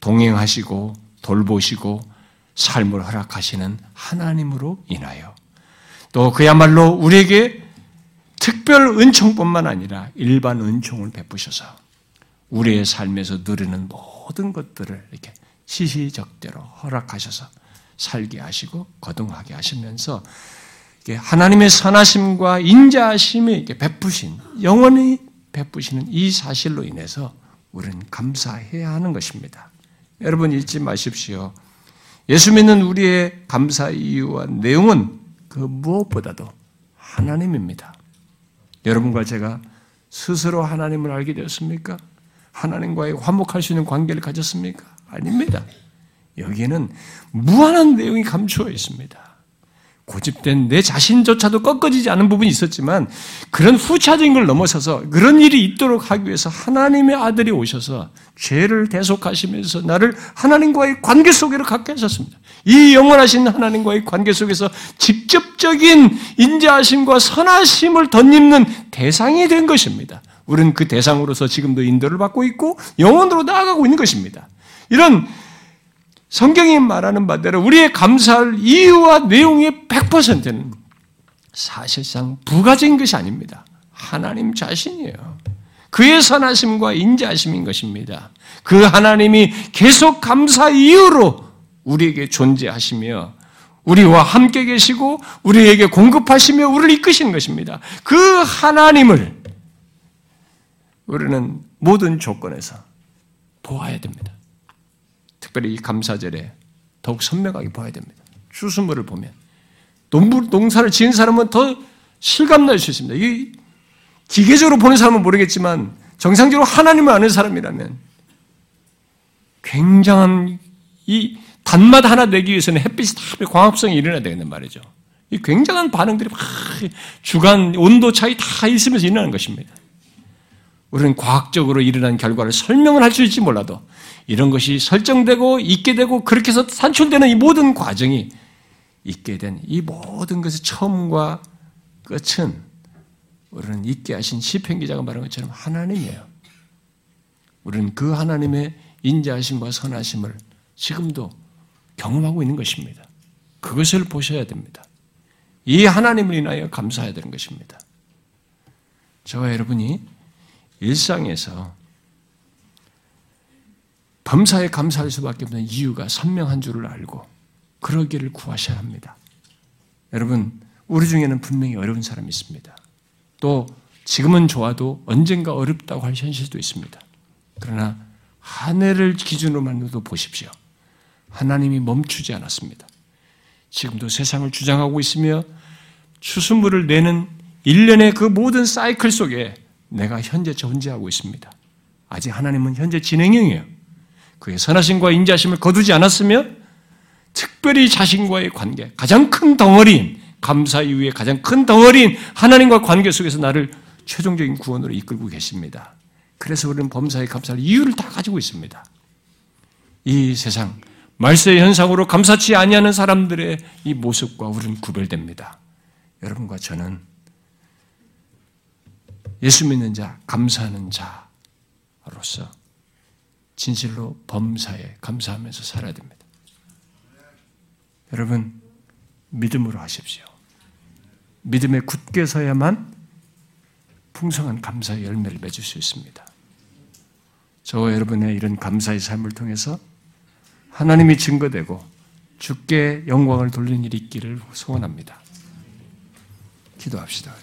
동행하시고 돌보시고 삶을 허락하시는 하나님으로 인하여 또 그야말로 우리에게 특별 은총뿐만 아니라 일반 은총을 베푸셔서 우리의 삶에서 누리는 모든 것들을 이렇게 시시적대로 허락하셔서 살게 하시고 거듭하게 하시면서 하나님의 선하심과 인자하심이 베푸신 영원히 베푸시는 이 사실로 인해서 우리는 감사해야 하는 것입니다. 여러분 잊지 마십시오. 예수 믿는 우리의 감사 이유와 내용은 그 무엇보다도 하나님입니다. 여러분과 제가 스스로 하나님을 알게 되었습니까? 하나님과의 화목할 수 있는 관계를 가졌습니까? 아닙니다. 여기에는 무한한 내용이 감추어 있습니다. 고집된 내 자신조차도 꺾어지지 않은 부분이 있었지만 그런 후차적인 걸 넘어서서 그런 일이 있도록 하기 위해서 하나님의 아들이 오셔서 죄를 대속하시면서 나를 하나님과의 관계 속으로 갖게 하셨습니다. 이 영원하신 하나님과의 관계 속에서 직접적인 인자하심과 선하심을 덧입는 대상이 된 것입니다. 우리는 그 대상으로서 지금도 인도를 받고 있고 영원으로 나아가고 있는 것입니다. 이런 성경이 말하는 바대로 우리의 감사할 이유와 내용의 100%는 사실상 부가적인 것이 아닙니다. 하나님 자신이에요. 그의 선하심과 인자하심인 것입니다. 그 하나님이 계속 감사 이유로 우리에게 존재하시며 우리와 함께 계시고 우리에게 공급하시며 우리를 이끄시는 것입니다. 그 하나님을 우리는 모든 조건에서 보아야 됩니다. 특별히 이 감사절에 더욱 선명하게 봐야 됩니다. 추수물을 보면 농사를 지은 사람은 더 실감날 수 있습니다. 이 기계적으로 보는 사람은 모르겠지만 정상적으로 하나님을 아는 사람이라면 굉장한 이 단맛 하나 내기 위해서는 햇빛이 다 광합성이 일어나야 되는 말이죠. 이 굉장한 반응들이 막 주간 온도 차이 다 있으면서 일어나는 것입니다. 우리는 과학적으로 일어난 결과를 설명을 할 수 있지 몰라도 이런 것이 설정되고 있게 되고 그렇게 해서 산출되는 이 모든 과정이 있게 된 이 모든 것의 처음과 끝은 우리는 있게 하신 시편 기자가 말한 것처럼 하나님이에요. 우리는 그 하나님의 인자하심과 선하심을 지금도 경험하고 있는 것입니다. 그것을 보셔야 됩니다. 이 하나님을 인하여 감사해야 되는 것입니다. 저와 여러분이 일상에서 범사에 감사할 수밖에 없는 이유가 선명한 줄을 알고 그러기를 구하셔야 합니다. 여러분, 우리 중에는 분명히 어려운 사람이 있습니다. 또 지금은 좋아도 언젠가 어렵다고 할 현실도 있습니다. 그러나 한 해를 기준으로만도 보십시오. 하나님이 멈추지 않았습니다. 지금도 세상을 주장하고 있으며 추수물을 내는 일련의 그 모든 사이클 속에 내가 현재 존재하고 있습니다. 아직 하나님은 현재 진행형이에요. 그의 선하심과 인자심을 거두지 않았으며 특별히 자신과의 관계, 가장 큰 덩어리인 감사 이후에 가장 큰 덩어리인 하나님과 관계 속에서 나를 최종적인 구원으로 이끌고 계십니다. 그래서 우리는 범사에 감사할 이유를 다 가지고 있습니다. 이 세상 말세의 현상으로 감사치 아니하는 사람들의 이 모습과 우리는 구별됩니다. 여러분과 저는 예수 믿는 자, 감사하는 자로서 진실로 범사에 감사하면서 살아야 됩니다. 여러분, 믿음으로 하십시오. 믿음에 굳게 서야만 풍성한 감사의 열매를 맺을 수 있습니다. 저와 여러분의 이런 감사의 삶을 통해서 하나님이 증거되고 주께 영광을 돌리는 일이 있기를 소원합니다. 기도합시다.